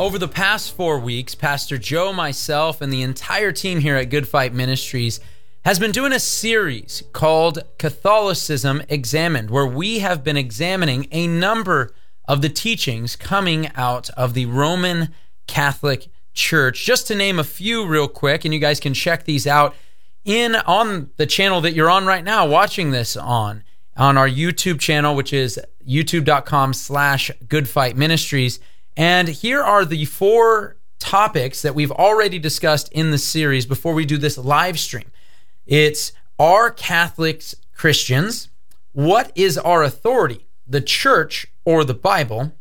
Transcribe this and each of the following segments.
Over the past four weeks, Pastor Joe, myself, and the entire team here at Good Fight Ministries has been doing a series called Catholicism Examined, where we have been examining a number of the teachings coming out of the Roman Catholic Church. Just to name a few real quick, and you guys can check these out in on the channel that you're on right now, watching this on on our YouTube channel, which is youtube.com slash Good Fight Ministries. And here are the four topics that we've already discussed in the series before we do this live stream. It's Are Catholics Christians? What is our authority, the church or the Bible?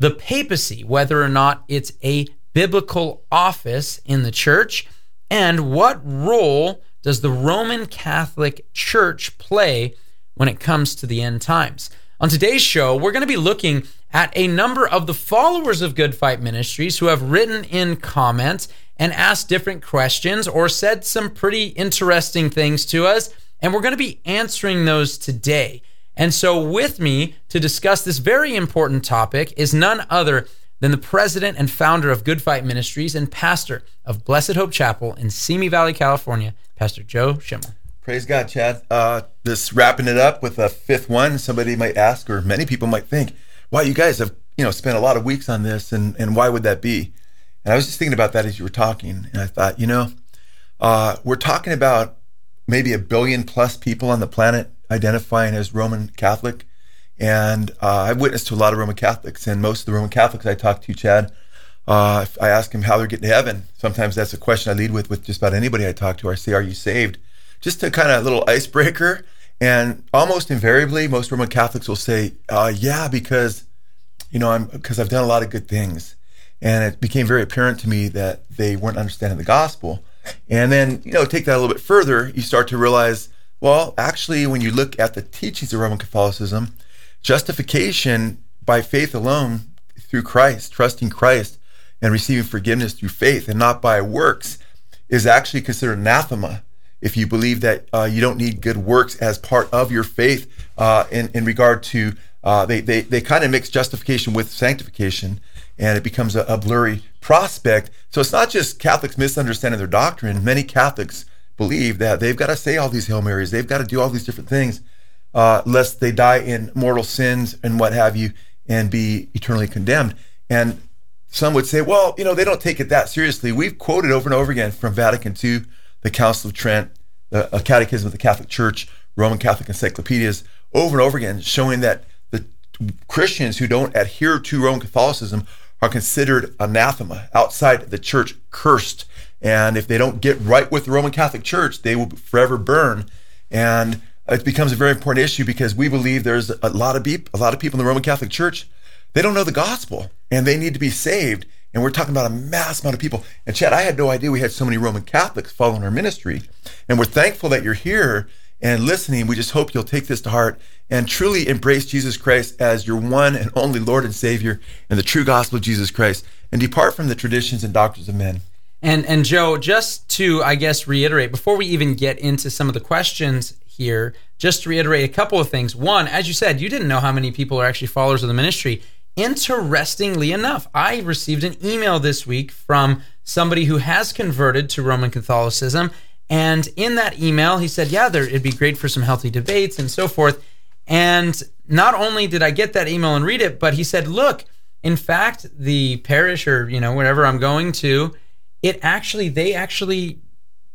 The papacy, whether or not it's a biblical office in the church? And what role does the Roman Catholic Church play when it comes to the end times? On today's show, we're going to be looking at a number of the followers of Good Fight Ministries who have written in comments and asked different questions or said some pretty interesting things to us. And we're going to be answering those today. And so, with me to discuss this very important topic is none other than the president and founder of Good Fight Ministries and pastor of Blessed Hope Chapel in Simi Valley, California, Pastor Joe Schimmel. Praise God, Chad. Uh, this wrapping it up with a fifth one. Somebody might ask, or many people might think, "Why you guys have you know spent a lot of weeks on this, and and why would that be?" And I was just thinking about that as you were talking, and I thought, you know, uh, we're talking about maybe a billion plus people on the planet identifying as Roman Catholic, and uh, I've witnessed to a lot of Roman Catholics, and most of the Roman Catholics I talk to, Chad, uh, I ask them how they're getting to heaven. Sometimes that's a question I lead with with just about anybody I talk to. I say, "Are you saved?" just a kind of little icebreaker. And almost invariably, most Roman Catholics will say, uh, "Yeah, because you know, I'm because I've done a lot of good things." And it became very apparent to me that they weren't understanding the gospel. And then, you know, take that a little bit further, you start to realize, well, actually, when you look at the teachings of Roman Catholicism, justification by faith alone through Christ, trusting Christ and receiving forgiveness through faith and not by works, is actually considered anathema if you believe that uh, you don't need good works as part of your faith uh, in, in regard to uh, they, they, they kind of mix justification with sanctification and it becomes a, a, blurry prospect. So it's not just catholics misunderstanding their doctrine. Many catholics believe that they've got to say all these hail marys they've got to do all these different things uh, lest they die in mortal sins and what have you and be eternally condemned. And some would say well you know they don't take it that seriously. We've quoted over and over again from vatican ii the Council of Trent, the Catechism of the Catholic Church, Roman Catholic encyclopedias, over and over again, showing that the Christians who don't adhere to Roman Catholicism are considered anathema, outside the church, cursed. And if they don't get right with the Roman Catholic Church, they will forever burn. And it becomes a very important issue because we believe there's a lot of a lot of people in the Roman Catholic Church, they don't know the gospel and they need to be saved. And we're talking about a mass amount of people. And Chad, I had no idea we had so many Roman Catholics following our ministry. And we're thankful that you're here and listening. We just hope you'll take this to heart and truly embrace Jesus Christ as your one and only Lord and Savior and the true gospel of Jesus Christ and depart from the traditions and doctrines of men. And and Joe, just to I guess reiterate before we even get into some of the questions here, just to reiterate a couple of things. One, as you said, you didn't know how many people are actually followers of the ministry. Interestingly enough, I received an email this week from somebody who has converted to Roman Catholicism. And in that email, he said, Yeah, there, it'd be great for some healthy debates and so forth. And not only did I get that email and read it, but he said, Look, in fact, the parish or, you know, wherever I'm going to, it actually, they actually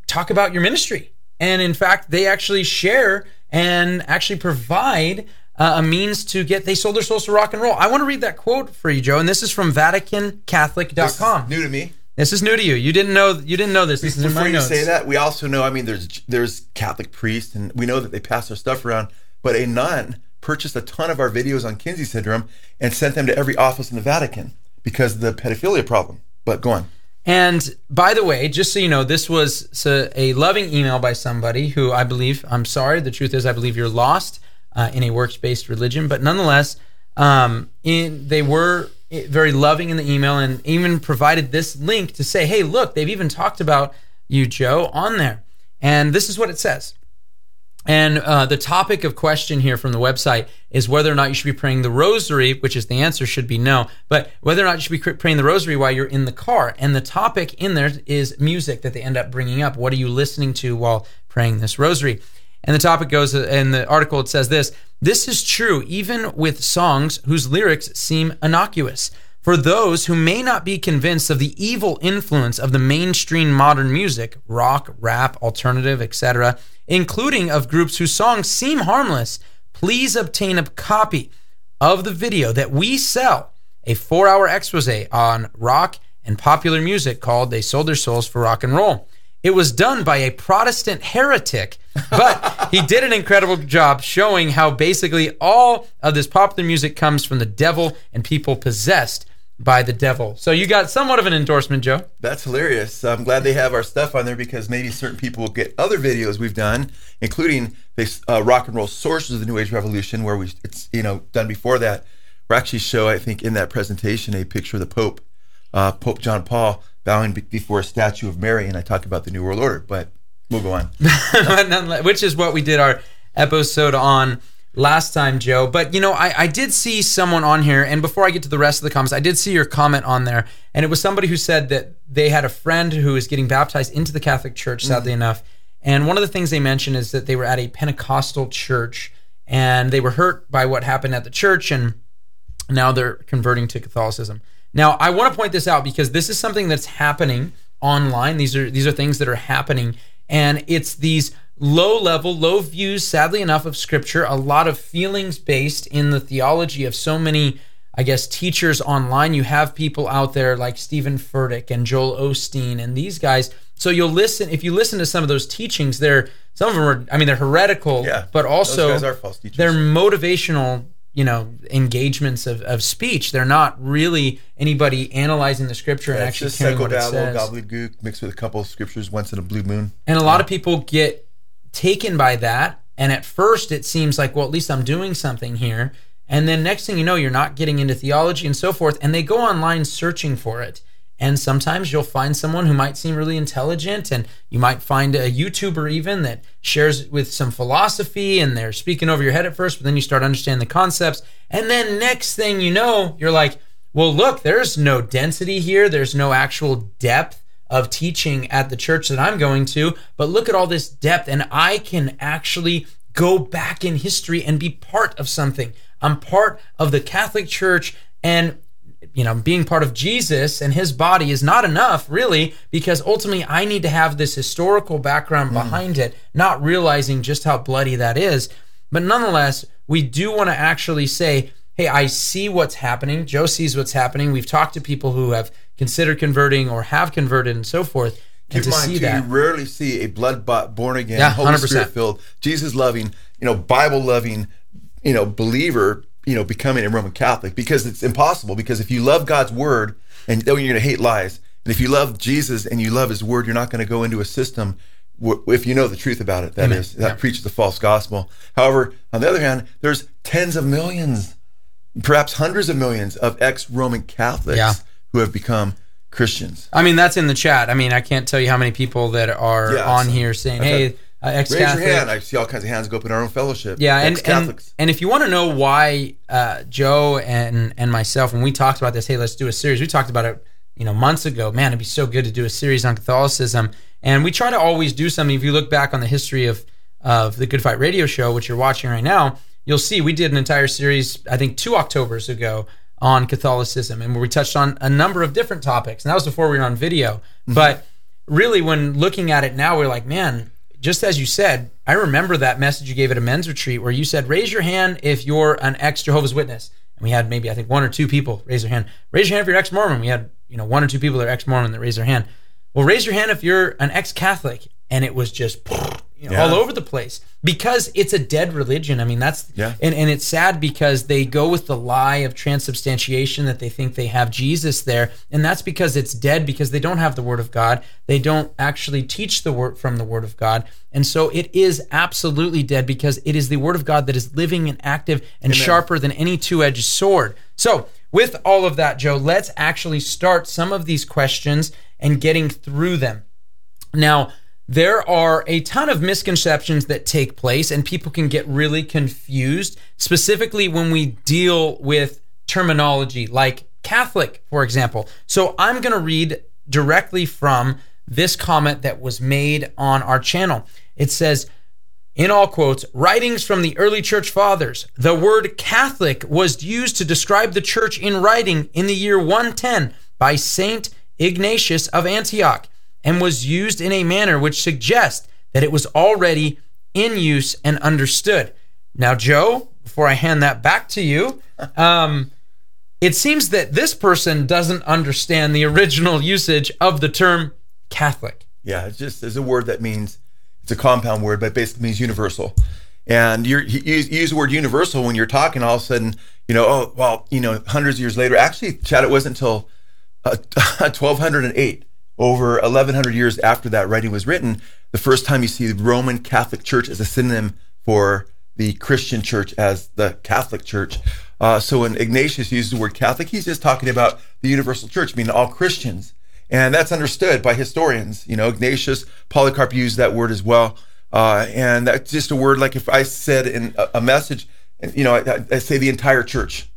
talk about your ministry. And in fact, they actually share and actually provide uh, a means to get they sold their souls to rock and roll. I want to read that quote for you, Joe, and this is from VaticanCatholic.com. new to me. This is new to you. You didn't know. You didn't know this. This Before is in my you notes. say that, we also know. I mean, there's there's Catholic priests, and we know that they pass their stuff around. But a nun purchased a ton of our videos on Kinsey syndrome and sent them to every office in the Vatican because of the pedophilia problem. But go on. And by the way, just so you know, this was a loving email by somebody who I believe, I'm sorry, the truth is, I believe you're lost uh, in a works based religion. But nonetheless, um, in, they were very loving in the email and even provided this link to say, hey, look, they've even talked about you, Joe, on there. And this is what it says. And uh, the topic of question here from the website is whether or not you should be praying the rosary, which is the answer should be no, but whether or not you should be praying the rosary while you're in the car. And the topic in there is music that they end up bringing up. What are you listening to while praying this rosary? And the topic goes in the article, it says this This is true even with songs whose lyrics seem innocuous. For those who may not be convinced of the evil influence of the mainstream modern music, rock, rap, alternative, etc., including of groups whose songs seem harmless, please obtain a copy of the video that we sell, a four hour expose on rock and popular music called They Sold Their Souls for Rock and Roll. It was done by a Protestant heretic, but he did an incredible job showing how basically all of this popular music comes from the devil and people possessed by the devil. So you got somewhat of an endorsement, Joe. That's hilarious. I'm glad they have our stuff on there because maybe certain people will get other videos we've done, including this uh, rock and roll sorcerers of the New Age Revolution, where we it's you know done before that. We actually show, I think, in that presentation, a picture of the Pope, uh, Pope John Paul, bowing before a statue of Mary, and I talk about the New World Order. But we'll go on. Which is what we did our episode on last time, Joe. But you know, I, I did see someone on here, and before I get to the rest of the comments, I did see your comment on there, and it was somebody who said that they had a friend who is getting baptized into the Catholic Church, sadly mm-hmm. enough. And one of the things they mentioned is that they were at a Pentecostal church and they were hurt by what happened at the church, and now they're converting to Catholicism. Now, I want to point this out because this is something that's happening online. These are these are things that are happening, and it's these low level, low views, sadly enough, of scripture, a lot of feelings based in the theology of so many, I guess, teachers online. You have people out there like Steven Furtick and Joel Osteen and these guys. So you'll listen, if you listen to some of those teachings, they're, some of them are, I mean, they're heretical, yeah, but also they're motivational you know engagements of, of speech. They're not really anybody analyzing the scripture yeah, and actually caring what it says. gobbledygook mixed with a couple of scriptures once in a blue moon. And a lot of people get taken by that. And at first, it seems like, well, at least I'm doing something here. And then next thing you know, you're not getting into theology and so forth. And they go online searching for it. And sometimes you'll find someone who might seem really intelligent, and you might find a YouTuber even that shares with some philosophy, and they're speaking over your head at first, but then you start understanding the concepts. And then next thing you know, you're like, well, look, there's no density here, there's no actual depth of teaching at the church that I'm going to, but look at all this depth, and I can actually go back in history and be part of something. I'm part of the Catholic Church, and you know, being part of Jesus and his body is not enough, really, because ultimately I need to have this historical background mm. behind it, not realizing just how bloody that is. But nonetheless, we do want to actually say, hey, I see what's happening. Joe sees what's happening. We've talked to people who have considered converting or have converted and so forth. Keep and to mind, see too, that. you rarely see a blood bought, born again, yeah, Holy Spirit filled, Jesus loving, you know, Bible loving, you know, believer, you know, becoming a Roman Catholic because it's impossible. Because if you love God's word, and then you're going to hate lies, and if you love Jesus and you love His word, you're not going to go into a system if you know the truth about it. That Amen. is that yeah. preaches the false gospel. However, on the other hand, there's tens of millions, perhaps hundreds of millions of ex-Roman Catholics. Yeah who have become Christians. I mean, that's in the chat. I mean, I can't tell you how many people that are yeah, on here saying, "Hey, uh, Raise your hand. I see all kinds of hands go up in our own fellowship. Yeah, and, and and if you want to know why uh, Joe and and myself, when we talked about this, hey, let's do a series. We talked about it, you know, months ago. Man, it'd be so good to do a series on Catholicism. And we try to always do something. If you look back on the history of of the Good Fight Radio Show, which you're watching right now, you'll see we did an entire series. I think two October's ago on Catholicism, and where we touched on a number of different topics. And that was before we were on video. Mm-hmm. But really, when looking at it now, we're like, man, just as you said, I remember that message you gave at a men's retreat where you said, raise your hand if you're an ex Jehovah's Witness. And we had maybe, I think, one or two people raise their hand. Raise your hand if you're ex Mormon. We had, you know, one or two people that are ex Mormon that raised their hand. Well, raise your hand if you're an ex Catholic. And it was just, you know, Yeah. all over the place because it's a dead religion. I mean, that's Yeah. and and it's sad because they go with the lie of transubstantiation that they think they have Jesus there, and that's because it's dead because they don't have the Word of God. They don't actually teach the word from the Word of God, and so it is absolutely dead because it is the Word of God that is living and active and sharper than any two-edged sword. So. With all of that, Joe, let's actually start some of these questions and getting through them. Now, there are a ton of misconceptions that take place, and people can get really confused, specifically when we deal with terminology like Catholic, for example. So, I'm going to read directly from this comment that was made on our channel. It says, in all quotes, writings from the early church fathers. The word Catholic was used to describe the church in writing in the year 110 by Saint Ignatius of Antioch and was used in a manner which suggests that it was already in use and understood. Now, Joe, before I hand that back to you, um, it seems that this person doesn't understand the original usage of the term Catholic. Yeah, it's just it's a word that means it's a compound word, but it basically means universal. And you're, you use, you use the word universal when you're talking. All of a sudden, you know, oh well, you know, hundreds of years later. Actually, Chad, it wasn't until uh, 1208, over 1100 years after that writing was written, the first time you see the Roman Catholic Church as a synonym for the Christian Church as the Catholic Church. Uh, so when Ignatius uses the word Catholic, he's just talking about the universal church, meaning all Christians. And that's understood by historians. You know, Ignatius, Polycarp used that word as well. Uh, and that's just a word like if I said in a, message, you know, I, I say the entire church.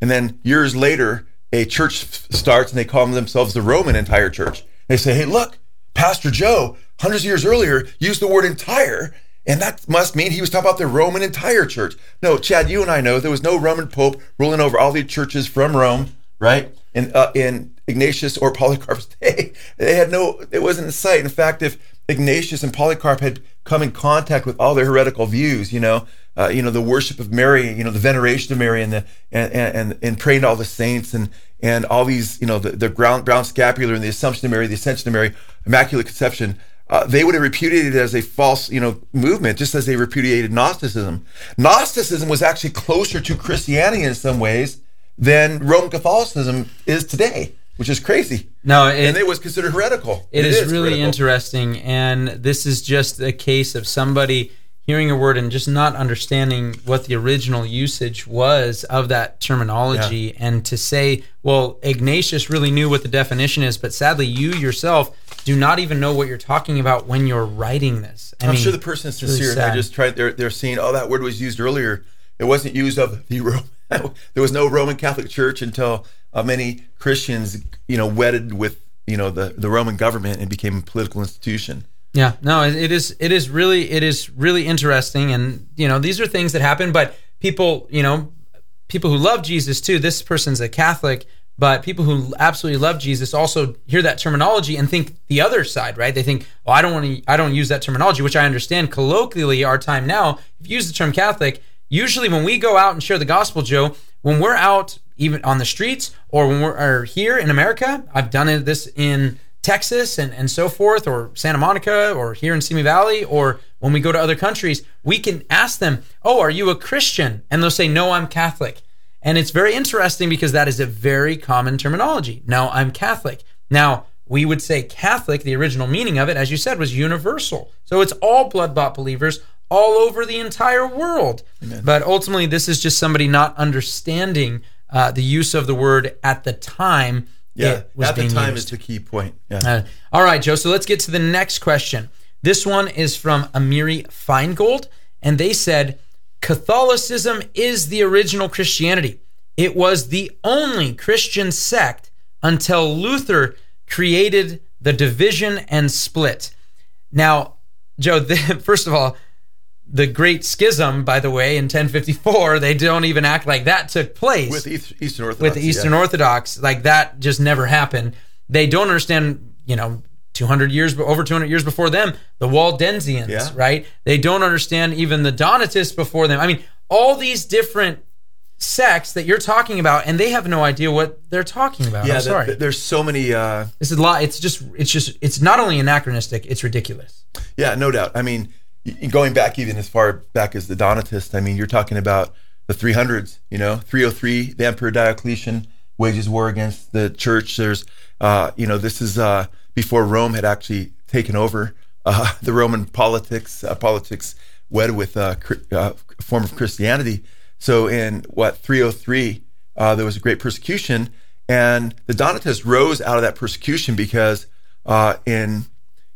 And then years later, a church starts and they call themselves the Roman entire church. They say, hey, look, Pastor Joe, hundreds of years earlier, used the word entire. And that must mean he was talking about the Roman entire church. No, Chad, you and I know there was no Roman Pope ruling over all the churches from Rome, right? In, uh, in Ignatius or Polycarp's day, they had no, it wasn't in sight. In fact, if Ignatius and Polycarp had come in contact with all their heretical views, you know, uh, you know, the worship of Mary, you know, the veneration of Mary and the, and, and, and praying to all the saints and, and all these, you know, the, the ground, brown scapular and the Assumption of Mary, the Ascension of Mary, Immaculate Conception, uh, they would have repudiated it as a false, you know, movement, just as they repudiated Gnosticism. Gnosticism was actually closer to Christianity in some ways than Roman Catholicism is today, which is crazy. No, it, and it was considered heretical. it is, really heretical. interesting. And this is just a case of somebody hearing a word and just not understanding what the original usage was of that terminology. And to say, well, Ignatius really knew what the definition is, but sadly, you yourself do not even know what you're talking about when you're writing this. I I'm mean, sure the person is really sincere. and they're just trying. They're they're seeing. Oh, that word was used earlier. It wasn't used of the Roman. there was no Roman Catholic Church until uh, many Christians, you know, wedded with you know the the Roman government and became a political institution. Yeah, no, it is it is really it is really interesting, and you know these are things that happen. But people, you know, people who love Jesus too. This person's a Catholic, but people who absolutely love Jesus also hear that terminology and think the other side, right? They think, oh, I don't want to, I don't use that terminology, which I understand colloquially. Our time now, if you use the term Catholic, usually when we go out and share the gospel, Joe, when we're out even on the streets or when we're here in America, I've done this in Texas and, and so forth, or Santa Monica, or here in Simi Valley, or when we go to other countries, we can ask them, Oh, are you a Christian? And they'll say, No, I'm Catholic. And it's very interesting because that is a very common terminology. No, I'm Catholic. Now, we would say Catholic, the original meaning of it, as you said, was universal. So it's all blood bought believers all over the entire world. But ultimately, this is just somebody not understanding uh, the use of the word at the time. Yeah, at the time used. is the key point. Yeah. Uh, all right, Joe. So let's get to the next question. This one is from Amiri Feingold, and they said Catholicism is the original Christianity. It was the only Christian sect until Luther created the division and split. Now, Joe, the, first of all, the Great Schism, by the way, in 1054, they don't even act like that took place with East- Eastern Orthodox. with the Eastern yeah. Orthodox. Like that just never happened. They don't understand, you know, 200 years, over 200 years before them, the Waldensians, Yeah. right? They don't understand even the Donatists before them. I mean, all these different sects that you're talking about, and they have no idea what they're talking about. Yeah, I'm the- sorry. the- there's so many. Uh, this is a lot. It's just, it's just, it's not only anachronistic, it's ridiculous. Yeah, no doubt. I mean, going back even as far back as the Donatists. I mean, you're talking about the 300s. You know, 303, the Emperor Diocletian wages war against the church. There's, uh, you know, this is uh, before Rome had actually taken over uh, the Roman politics. Uh, politics wed with uh, a uh, form of Christianity. So in what 303, there was a great persecution, and the Donatists rose out of that persecution because in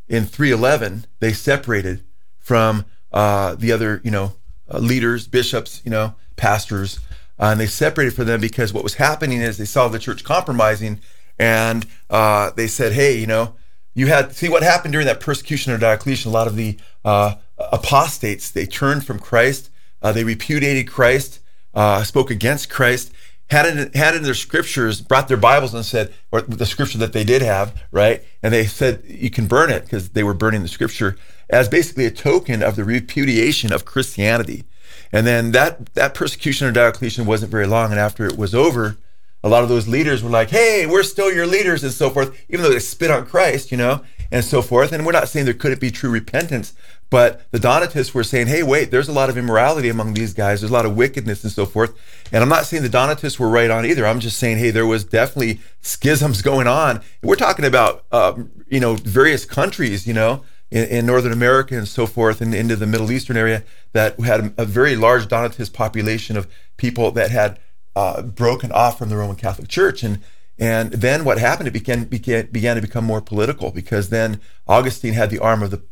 in 311 they separated from the other, you know, leaders, bishops, you know, pastors uh, and they separated from them because what was happening is they saw the church compromising, and uh, they said, "Hey, you know, you had see what happened during that persecution of Diocletian. A lot of the uh, apostates they turned from Christ, uh, they repudiated Christ, uh, spoke against Christ." Had had in their scriptures, brought their Bibles and said, or the scripture that they did have, right? And they said, you can burn it because they were burning the scripture as basically a token of the repudiation of Christianity. And then that that persecution of Diocletian wasn't very long. And after it was over, a lot of those leaders were like, "Hey, we're still your leaders," and so forth, even though they spit on Christ, you know, and so forth. And we're not saying there couldn't be true repentance, but the Donatists were saying, "Hey, wait, there's a lot of immorality among these guys. There's a lot of wickedness and so forth." And I'm not saying the Donatists were right on either. I'm just saying, hey, there was definitely schisms going on. We're talking about, um, you know, various countries, you know in, in, Northern America and so forth, and into the Middle Eastern area that had a, a very large Donatist population of people that had uh, broken off from the Roman Catholic Church. And and then what happened? It began, began began to become more political because then Augustine had the arm of the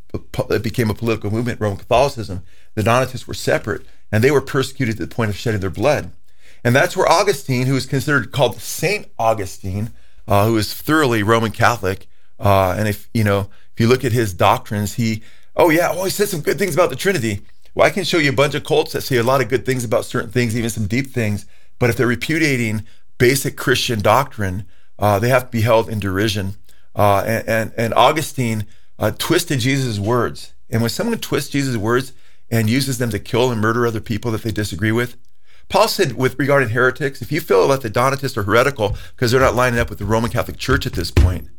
it became a political movement, Roman Catholicism. The Donatists were separate, and they were persecuted to the point of shedding their blood. And that's where Augustine, who is considered called Saint Augustine, uh, who is thoroughly Roman Catholic, uh, and if you know if you look at his doctrines, he, oh yeah, oh, he said some good things about the Trinity. Well, I can show you a bunch of cults that say a lot of good things about certain things, even some deep things. But if they're repudiating basic Christian doctrine, uh, they have to be held in derision. Uh, and, and, and, Augustine uh, twisted Jesus' words. And when someone twists Jesus' words and uses them to kill and murder other people that they disagree with, Paul said with regarding heretics, if you feel that the Donatists are heretical because they're not lining up with the Roman Catholic Church at this point,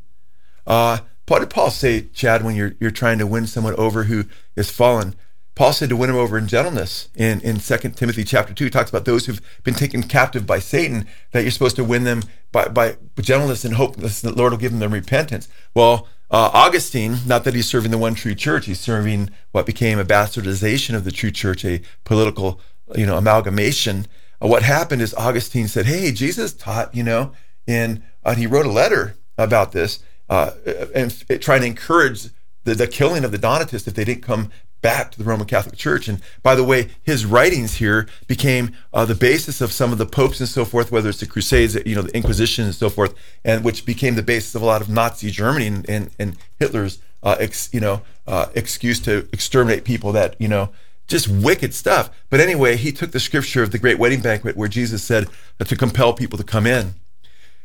uh, what did Paul say, Chad, when you're you're trying to win someone over who is fallen? Paul said to win him over in gentleness in, in 2 Timothy chapter 2. He talks about those who've been taken captive by Satan, that you're supposed to win them by, by gentleness and hope that the Lord will give them repentance. Well, uh, Augustine, not that he's serving the one true church, he's serving what became a bastardization of the true church, a political, you know, amalgamation. Uh, what happened is Augustine said, "Hey, Jesus taught, you know," and uh, he wrote a letter about this uh, and trying to encourage the, the killing of the Donatists if they didn't come back to the Roman Catholic Church. And by the way, his writings here became uh, the basis of some of the popes and so forth, whether it's the Crusades, you know, the Inquisition and so forth, and which became the basis of a lot of Nazi Germany and, and, and Hitler's, uh, ex, you know, uh, excuse to exterminate people that, you know, just wicked stuff. But anyway, he took the scripture of the great wedding banquet where Jesus said to compel people to come in.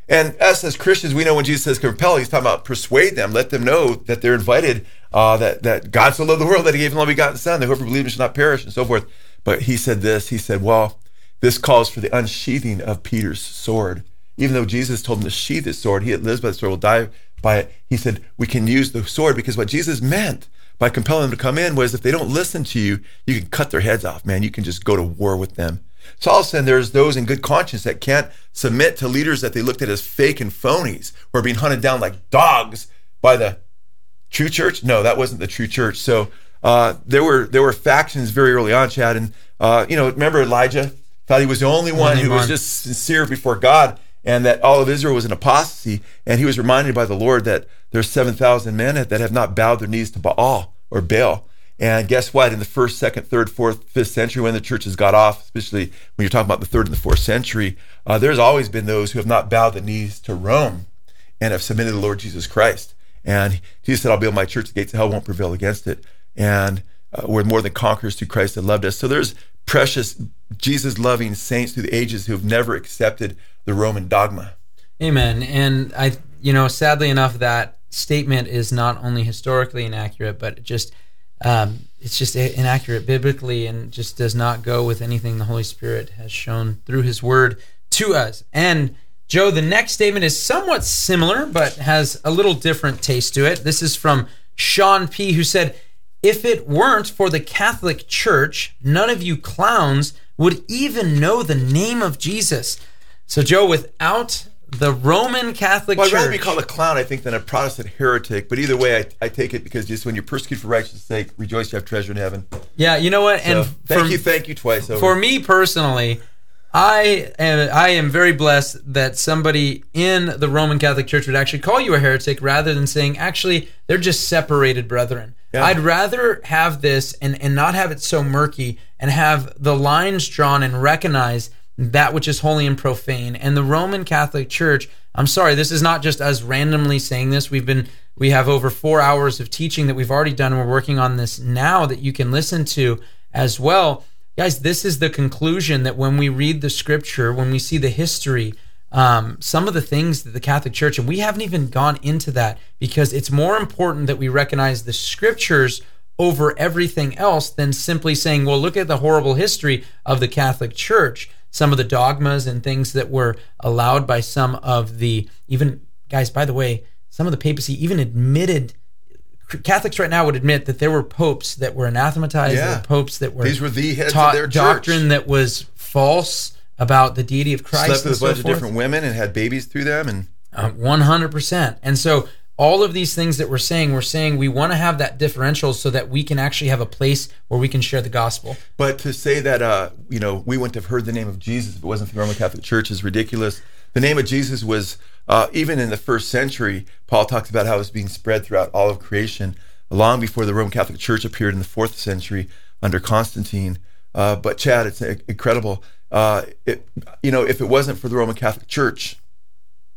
And us as Christians, we know when Jesus says compel, he's talking about persuade them, let them know that they're invited, uh, that, that God so loved the world that he gave him only begotten son, that whoever believes shall not perish, and so forth. But he said this, he said, well, this calls for the unsheathing of Peter's sword. Even though Jesus told him to sheath his sword, he that lives by the sword will die by it. He said, we can use the sword because what Jesus meant by compelling them to come in was if they don't listen to you, you can cut their heads off, man. You can just go to war with them. So all of a sudden, there's those in good conscience that can't submit to leaders that they looked at as fake and phonies, who are being hunted down like dogs by the true church. No, that wasn't the true church. So uh, there were there were factions very early on, Chad, and uh, you know, remember Elijah thought he was the only one who was just sincere before God, and that all of Israel was an apostasy. And he was reminded by the Lord that there's seven thousand men that have not bowed their knees to Baal or Baal. And guess what? In the first, second, third, fourth, fifth century, when the churches got off, especially when you're talking about the third and the fourth century, uh, there's always been those who have not bowed the knees to Rome and have submitted to the Lord Jesus Christ. And Jesus said, I'll build my church, the gates of hell won't prevail against it. And uh, we're more than conquerors through Christ that loved us. So there's precious Jesus loving saints through the ages who have never accepted the Roman dogma. Amen. And I, you know, sadly enough, that statement is not only historically inaccurate, but just um, it's just inaccurate biblically and just does not go with anything the Holy Spirit has shown through His Word to us. And Joe, the next statement is somewhat similar, but has a little different taste to it. This is from Sean P., who said, if it weren't for the Catholic Church, none of you clowns would even know the name of Jesus. So, Joe, without the Roman Catholic Church Well, I'd rather be called a clown, I think, than a Protestant heretic. But either way, I, I take it because just when you're persecuted for righteousness' sake, rejoice you have treasure in heaven. yeah, you know what? So, and thank for- you, thank you twice over. For me personally, I am I am very blessed that somebody in the Roman Catholic Church would actually call you a heretic rather than saying actually they're just separated brethren. Yeah. I'd rather have this and and not have it so murky and have the lines drawn and recognize that which is holy and profane. And the Roman Catholic Church, I'm sorry, this is not just us randomly saying this. We've been we have over 4 hours of teaching that we've already done and we're working on this now that you can listen to as well. Guys, this is the conclusion that when we read the scripture, when we see the history, um, some of the things that the Catholic Church, and we haven't even gone into that because it's more important that we recognize the scriptures over everything else than simply saying, well, look at the horrible history of the Catholic Church, some of the dogmas and things that were allowed by some of the, even, guys, by the way, some of the papacy even admitted. Catholics right now would admit that there were popes that were anathematized, there Yeah. were popes that were These were the heads of taught their church. doctrine that was false about the deity of Christ. slept with a so bunch of different women and had babies through them, and Uh, 100%. And so all of these things that we're saying, we're saying we want to have that differential so that we can actually have a place where we can share the gospel. But to say that uh, you know we wouldn't have heard the name of Jesus if it wasn't for the Roman Catholic Church is ridiculous. The name of Jesus was uh, even in the first century. Paul talks about how it was being spread throughout all of creation, long before the Roman Catholic Church appeared in the fourth century under Constantine. Uh, but Chad, it's incredible. Uh, it, you know, if it wasn't for the Roman Catholic Church,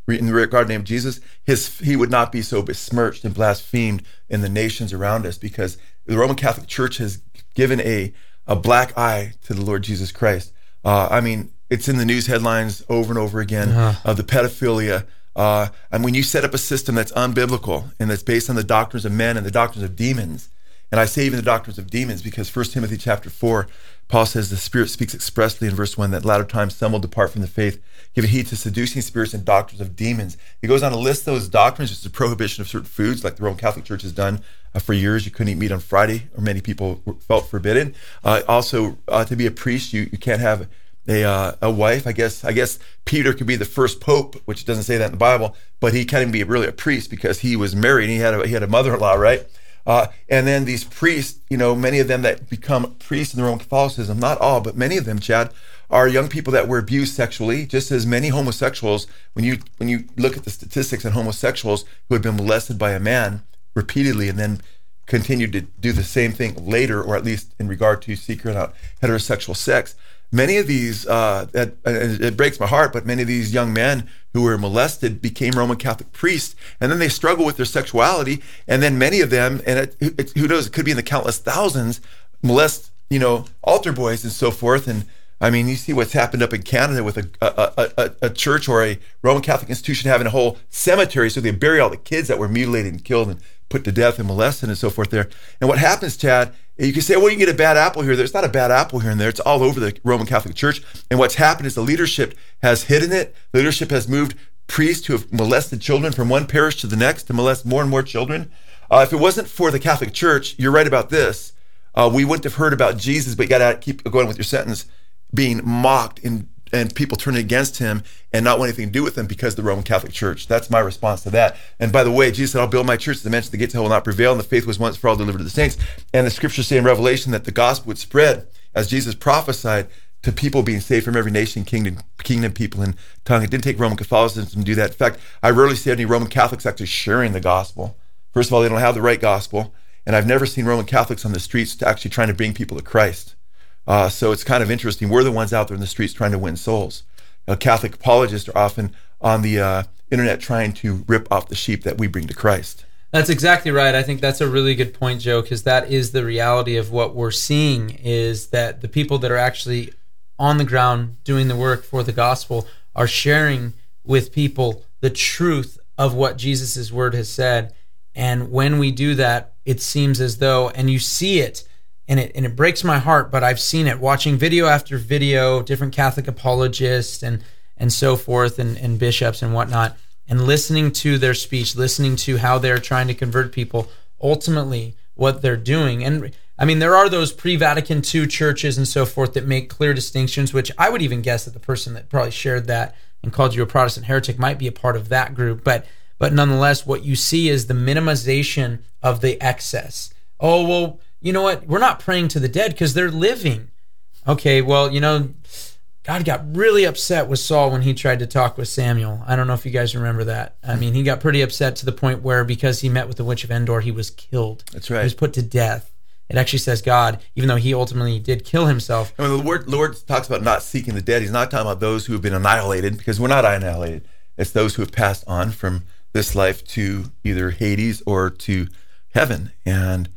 in the regard name of Jesus, his he would not be so besmirched and blasphemed in the nations around us because the Roman Catholic Church has given a a black eye to the Lord Jesus Christ. Uh, I mean, it's in the news headlines over and over again of the pedophilia. Uh, and when you set up a system that's unbiblical and that's based on the doctrines of men and the doctrines of demons, and I say even the doctrines of demons because 1 Timothy chapter 4, Paul says the Spirit speaks expressly in verse 1 that latter times some will depart from the faith, giving heed to seducing spirits and doctrines of demons. He goes on to list those doctrines, just the prohibition of certain foods, like the Roman Catholic Church has done uh, for years. You couldn't eat meat on Friday, or many people felt forbidden. Uh, also, uh, to be a priest, you, you can't have a uh, a wife. I guess I guess Peter could be the first pope, which doesn't say that in the Bible, but he can't even be really a priest because he was married. And he had a, he had a mother-in-law, right? Uh, and then these priests, you know, many of them that become priests in the Roman Catholicism, not all, but many of them, Chad, are young people that were abused sexually, just as many homosexuals. When you when you look at the statistics on homosexuals who had been molested by a man repeatedly and then continued to do the same thing later, or at least in regard to secret out heterosexual sex. Many of these, uh, and it breaks my heart, but many of these young men who were molested became Roman Catholic priests, and then they struggle with their sexuality, and then many of them, and it, it, who knows, it could be in the countless thousands, molest, you know, altar boys and so forth, and I mean, you see what's happened up in Canada with a, a, a, a church or a Roman Catholic institution having a whole cemetery so they bury all the kids that were mutilated and killed and put to death and molested and so forth there. And what happens, Chad, you can say, well, you can get a bad apple here. There's not a bad apple here and there. It's all over the Roman Catholic Church. And what's happened is the leadership has hidden it. Leadership has moved priests who have molested children from one parish to the next to molest more and more children. Uh, if it wasn't for the Catholic Church, you're right about this. Uh, we wouldn't have heard about Jesus, but you got to keep going with your sentence being mocked and and people turning against him and not want anything to do with him because of the Roman Catholic Church. That's my response to that. And by the way, Jesus said, I'll build my church. As I mentioned, the gates of hell will not prevail, and the faith was once for all delivered to the saints. And the scriptures say in Revelation that the gospel would spread as Jesus prophesied to people being saved from every nation, kingdom, kingdom, people, and tongue. It didn't take Roman Catholicism to do that. In fact, I rarely see any Roman Catholics actually sharing the gospel. First of all, they don't have the right gospel. And I've never seen Roman Catholics on the streets actually trying to bring people to Christ. Uh, so it's kind of interesting. We're the ones out there in the streets trying to win souls. Uh, Catholic apologists are often on the uh, internet trying to rip off the sheep that we bring to Christ. That's exactly right. I think that's a really good point, Joe, because that is the reality of what we're seeing is that the people that are actually on the ground doing the work for the gospel are sharing with people the truth of what Jesus' word has said. And when we do that, it seems as though, and you see it, and it and it breaks my heart, but I've seen it watching video after video, different Catholic apologists and and so forth, and, and bishops and whatnot, and listening to their speech, listening to how they're trying to convert people. Ultimately, what they're doing. And I mean, there are those pre Vatican II churches and so forth that make clear distinctions, which I would even guess that the person that probably shared that and called you a Protestant heretic might be a part of that group. But but nonetheless, what you see is the minimization of the excess. Oh, well, you know what? We're not praying to the dead because they're living. Okay, well, you know, God got really upset with Saul when he tried to talk with Samuel. I don't know if you guys remember that. I mean, he got pretty upset to the point where because he met with the witch of Endor, he was killed. That's right. He was put to death. It actually says God, even though he ultimately did kill himself. I mean, the Lord, Lord talks about not seeking the dead. He's not talking about those who have been annihilated because we're not annihilated. It's those who have passed on from this life to either Hades or to heaven. And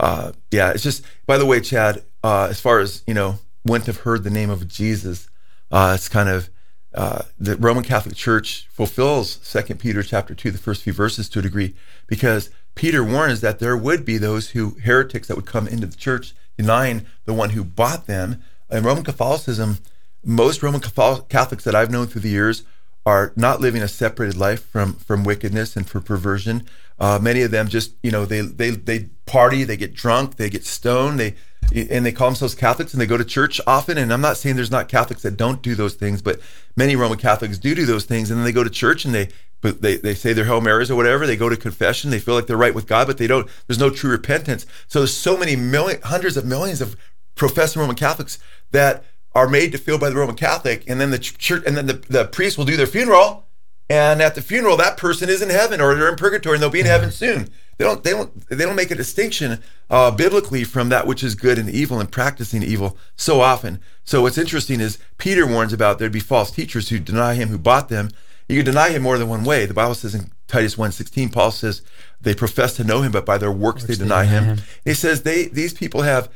uh, yeah, it's just, by the way, Chad, uh, as far as, you know, wouldn't have heard the name of Jesus, uh, it's kind of, uh, the Roman Catholic Church fulfills Second Peter chapter two, the first few verses to a degree, because Peter warns that there would be those who heretics that would come into the church denying the one who bought them. In Roman Catholicism, most Roman Catholics that I've known through the years are not living a separated life from from wickedness and for perversion. Uh, many of them just you know they they they party, they get drunk, they get stoned, they and they call themselves Catholics and they go to church often. And I'm not saying there's not Catholics that don't do those things, but many Roman Catholics do do those things. And then they go to church and they but they, they say their Hail Marys or whatever. They go to confession. They feel like they're right with God, but they don't. There's no true repentance. So there's so many million, hundreds of millions of professing Roman Catholics that are made to feel by the Roman Catholic, and then the church, and then the, the priest will do their funeral, and at the funeral, that person is in heaven or they're in purgatory, and they'll be in heaven soon. They don't, they don't, they don't make a distinction uh, biblically from that which is good and evil and practicing evil so often. So what's interesting is Peter warns about there'd be false teachers who deny him who bought them. You can deny him more than one way. The Bible says in Titus 1.16, Paul says they profess to know him, but by their works, works they deny him. him. He says they these people have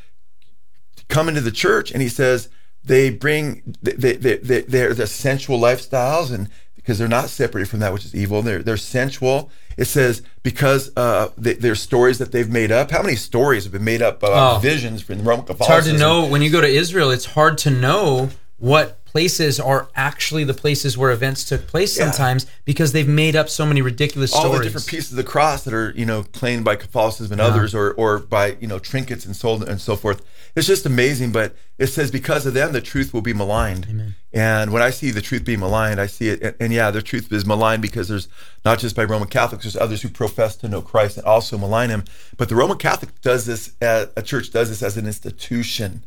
come into the church, and he says they bring they, they, they, they're the sensual lifestyles and because they're not separated from that which is evil. They're, they're sensual. It says because uh, they, there's stories that they've made up. How many stories have been made up about oh. visions from the roman catholicism it's hard to know. When you go to israel it's hard to know what places are actually the places where events took place yeah. sometimes because they've made up so many ridiculous all stories. the different pieces of the cross that are you know claimed by Catholicism and yeah. others, or or by you know trinkets and sold and so forth. It's just amazing. But it says because of them, the truth will be maligned. Amen. And when I see the truth being maligned, I see it. And, and yeah, the truth is maligned because there's not just by Roman Catholics, there's others who profess to know Christ and also malign him. But the Roman Catholic does this. As, a church does this as an institution,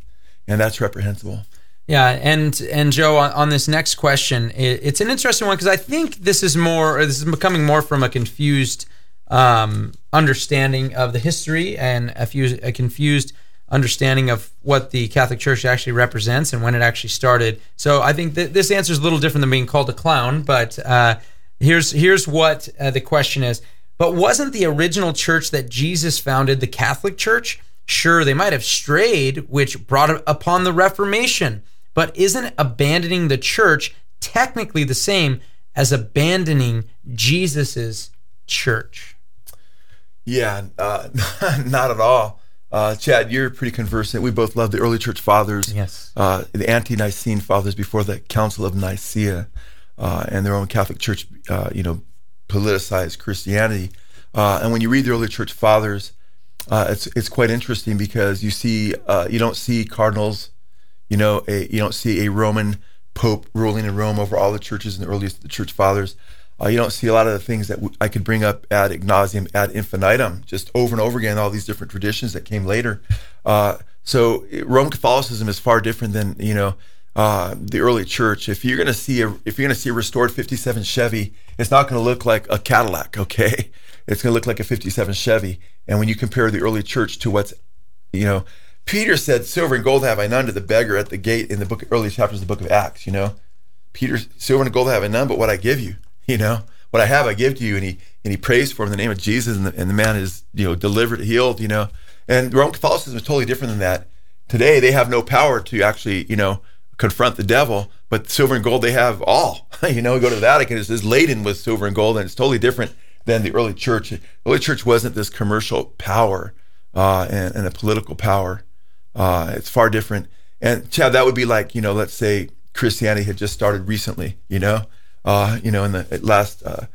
and that's reprehensible. Yeah, and and Joe, on, on this next question, it, it's an interesting one because I think this is more, this is becoming more from a confused um, understanding of the history and a, fuse, a confused understanding of what the Catholic Church actually represents and when it actually started. So I think that this answer is a little different than being called a clown, but uh, here's here's what uh, the question is. But wasn't the original church that Jesus founded the Catholic Church? Sure, they might have strayed, which brought upon the Reformation. But isn't abandoning the church technically the same as abandoning Jesus's church? Yeah, uh, not at all. Uh, Chad, you're pretty conversant. We both love the early church fathers. Yes. Uh, the ante-Nicene fathers before the Council of Nicaea, uh, and their own Catholic Church, uh, you know, politicized Christianity. Uh, and when you read the early church fathers, uh, it's it's quite interesting because you see you don't see cardinals you know, a, you don't see a Roman pope ruling in Rome over all the churches in the earliest the church fathers. Uh, you don't see a lot of the things that w- I could bring up ad nauseum, ad infinitum, just over and over again, all these different traditions that came later. Uh, so Roman Catholicism is far different than you know uh, the early church. If you're going to see a if you're going to see a restored '57 Chevy, it's not going to look like a Cadillac. Okay, it's going to look like a '57 Chevy. And when you compare the early church to what's you know Peter said, Silver and gold have I none to the beggar at the gate in the book, early chapters of the book of Acts, you know. Peter, silver and gold have I none, but what I give you, you know, what I have I give to you. And he and he prays for him in the name of Jesus, and the, and the man is, you know, delivered, healed, you know. And Roman Catholicism is totally different than that. Today they have no power to actually, you know, confront the devil, but silver and gold they have all. you know, go to the Vatican, it's, laden with silver and gold, and it's totally different than the early church. The early church wasn't this commercial power uh, and, and a political power. Uh, it's far different. And Chad, that would be like, you know, let's say Christianity had just started recently, you know, uh, you know, in the last uh,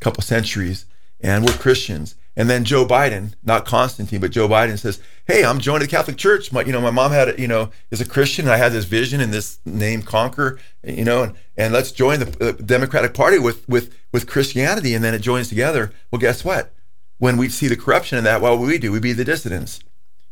couple centuries, and we're Christians, And then Joe Biden, not Constantine, but Joe Biden says, "Hey, I'm joining the Catholic Church. My, you know, my mom had, a, you know, is a Christian. I had this vision and this name conquer, you know, and, and let's join the Democratic Party with with with Christianity, and then it joins together. Well, guess what? When we see the corruption in that, what would we do? We'd be the dissidents.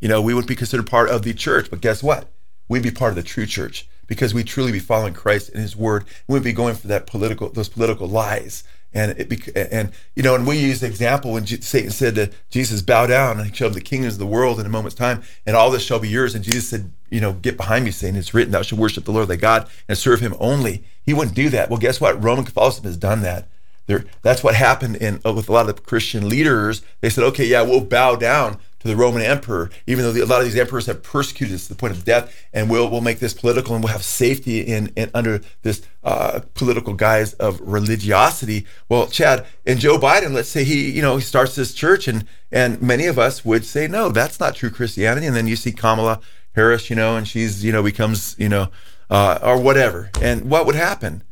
You know, we wouldn't be considered part of the church, but guess what? We'd be part of the true church because we truly be following Christ and His Word. We wouldn't be going for that political, those political lies and it be, and you know, and we use the example when Satan said to Jesus, "Bow down," and he showed the kingdoms of the world in a moment's time, and all this shall be yours. And Jesus said, "You know, get behind me, Satan. It's written, Thou shalt worship the Lord thy God and serve Him only." He wouldn't do that. Well, guess what? Roman Catholicism has done that. There, that's what happened in uh, with a lot of the Christian leaders. They said, "Okay, yeah, we'll bow down." The Roman emperor, even though the, a lot of these emperors have persecuted us to the point of death, and we'll we'll make this political, and we'll have safety in, in under this uh, political guise of religiosity. Well, Chad and Joe Biden, let's say he you know he starts this church, and and many of us would say no, that's not true Christianity, and then you see Kamala Harris, you know, and she's you know becomes you know uh, or whatever, and what would happen?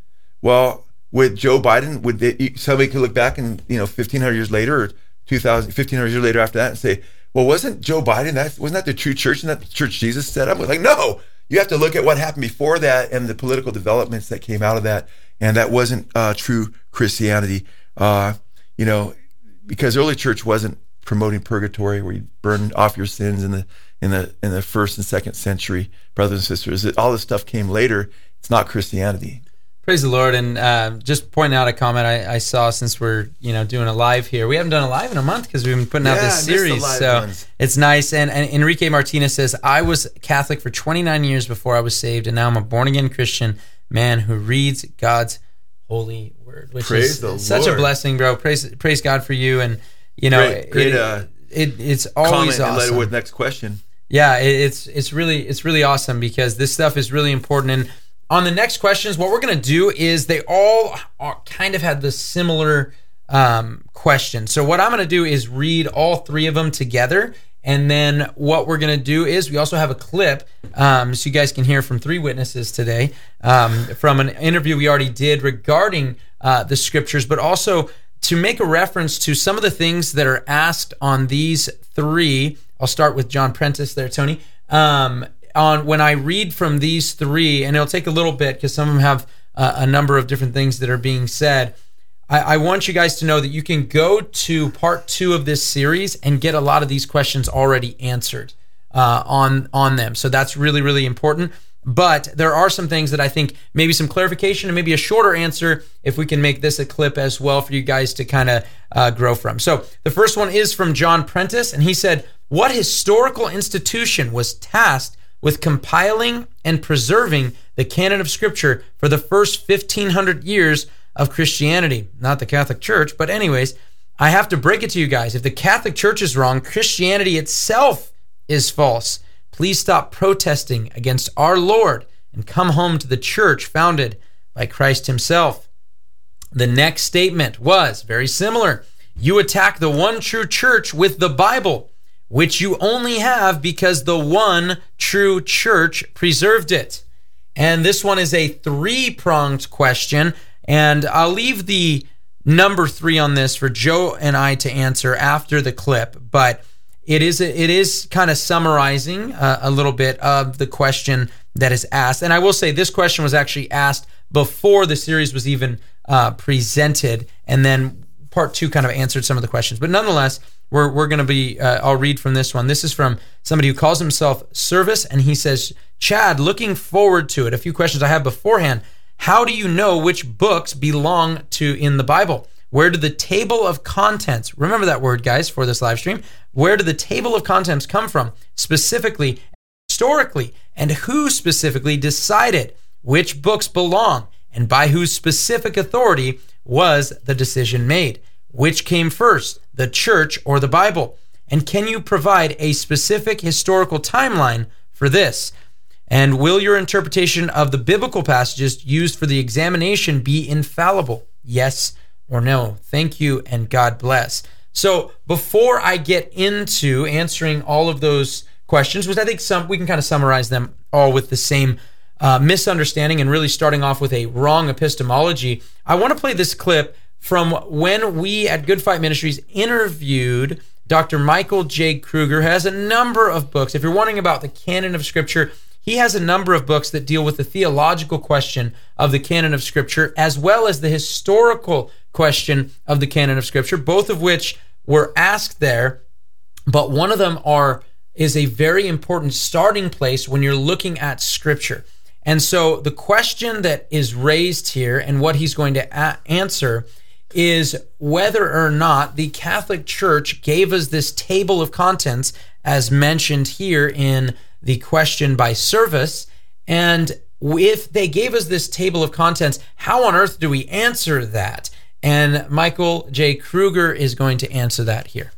Well, with Joe Biden, would they, somebody could look back and you know 1500 years later or 2000 1500 years later after that and say well, wasn't Joe Biden that wasn't that the true church and that the church Jesus set up? Like, no, you have to look at what happened before that and the political developments that came out of that, and that wasn't uh, true Christianity. Uh, you know, because early church wasn't promoting purgatory where you burn off your sins in the in the in the first and second century, brothers and sisters. All this stuff came later. It's not Christianity. Praise the Lord, and uh, just pointing out a comment I, I, saw since we're you know doing a live here. We haven't done a live in a month because we've been putting yeah, out this series, so ones. it's nice. And, and Enrique Martinez says, "I was Catholic for 29 years before I was saved, and now I'm a born again Christian man who reads God's holy word, which praise is such Lord. a blessing, bro. Praise praise God for you, and you know, great, great, it, uh, it, it's always comment awesome. And with next question. Yeah, it, it's it's really it's really awesome because this stuff is really important and on the next questions, what we're going to do is they all kind of had the similar um, question. So what I'm going to do is read all three of them together. And then what we're going to do is we also have a clip um, so you guys can hear from three witnesses today um, from an interview we already did regarding uh, the scriptures, but also to make a reference to some of the things that are asked on these three. I'll start with John Prentice there, Tony. Um, on when I read from these three, and it'll take a little bit because some of them have a number of different things that are being said. I, I, want you guys to know that you can go to part two of this series and get a lot of these questions already answered uh, on on them. So that's really really important. But there are some things that I think maybe some clarification and maybe a shorter answer if we can make this a clip as well for you guys to kind of uh, grow from. So the first one is from John Prentice, and he said, What historical institution was tasked with compiling and preserving the canon of Scripture for the first 1500 years of Christianity. Not the Catholic Church, but, anyways, I have to break it to you guys. If the Catholic Church is wrong, Christianity itself is false. Please stop protesting against our Lord and come home to the church founded by Christ Himself. The next statement was very similar. You attack the one true church with the Bible which you only have because the one true church preserved it. And this one is a three pronged question. And I'll leave the number three on this for Joe and I to answer after the clip. But it is it is kind of summarizing uh, a little bit of the question that is asked. And I will say this question was actually asked before the series was even uh, presented, and then part two kind of answered some of the questions. But nonetheless, we're, we're going to be, uh, I'll read from this one. This is from somebody who calls himself Service, and he says, Chad, looking forward to it. A few questions I have beforehand. How do you know which books belong to in the Bible? Where do the table of contents, remember that word, guys, for this live stream, where do the table of contents come from, specifically, historically, and who specifically decided which books belong, and by whose specific authority was the decision made? Which came first, the church or the Bible? And can you provide a specific historical timeline for this? And will your interpretation of the biblical passages used for the examination be infallible? Yes or no? Thank you and God bless. So, before I get into answering all of those questions, which I think some we can kind of summarize them all with the same uh, misunderstanding and really starting off with a wrong epistemology, I want to play this clip from when we at Good Fight Ministries interviewed Dr. Michael J. Kruger, has a number of books. If you're wondering about the canon of Scripture, he has a number of books that deal with the theological question of the canon of Scripture, as well as the historical question of the canon of Scripture, both of which were asked there. But one of them are is a very important starting place when you're looking at Scripture. And so the question that is raised here and what he's going to a- answer is whether or not the Catholic Church gave us this table of contents as mentioned here in the question by service. And if they gave us this table of contents, how on earth do we answer that? And Michael J. Kruger is going to answer that here.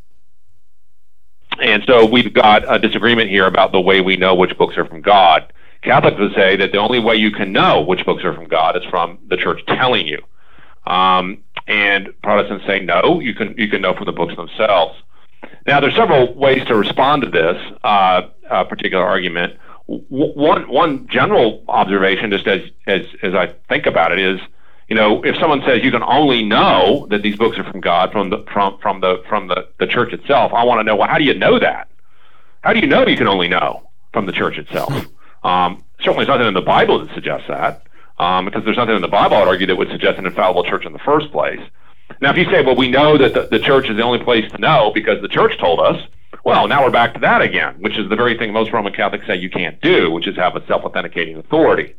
And so we've got a disagreement here about the way we know which books are from God. Catholics would say that the only way you can know which books are from God is from the church telling you. Um, and Protestants say no, you can you can know from the books themselves. Now, there's several ways to respond to this uh, uh, particular argument. W- one one general observation, just as as as I think about it, is you know if someone says you can only know that these books are from God from the from from the from the the church itself, I want to know well how do you know that? How do you know you can only know from the church itself? Um, certainly, there's nothing in the Bible that suggests that um, because there's nothing in the Bible, I'd argue, that would suggest an infallible church in the first place. Now, if you say, well, we know that the, the church is the only place to know because the church told us, well, now we're back to that again, which is the very thing most Roman Catholics say you can't do, which is have a self authenticating authority.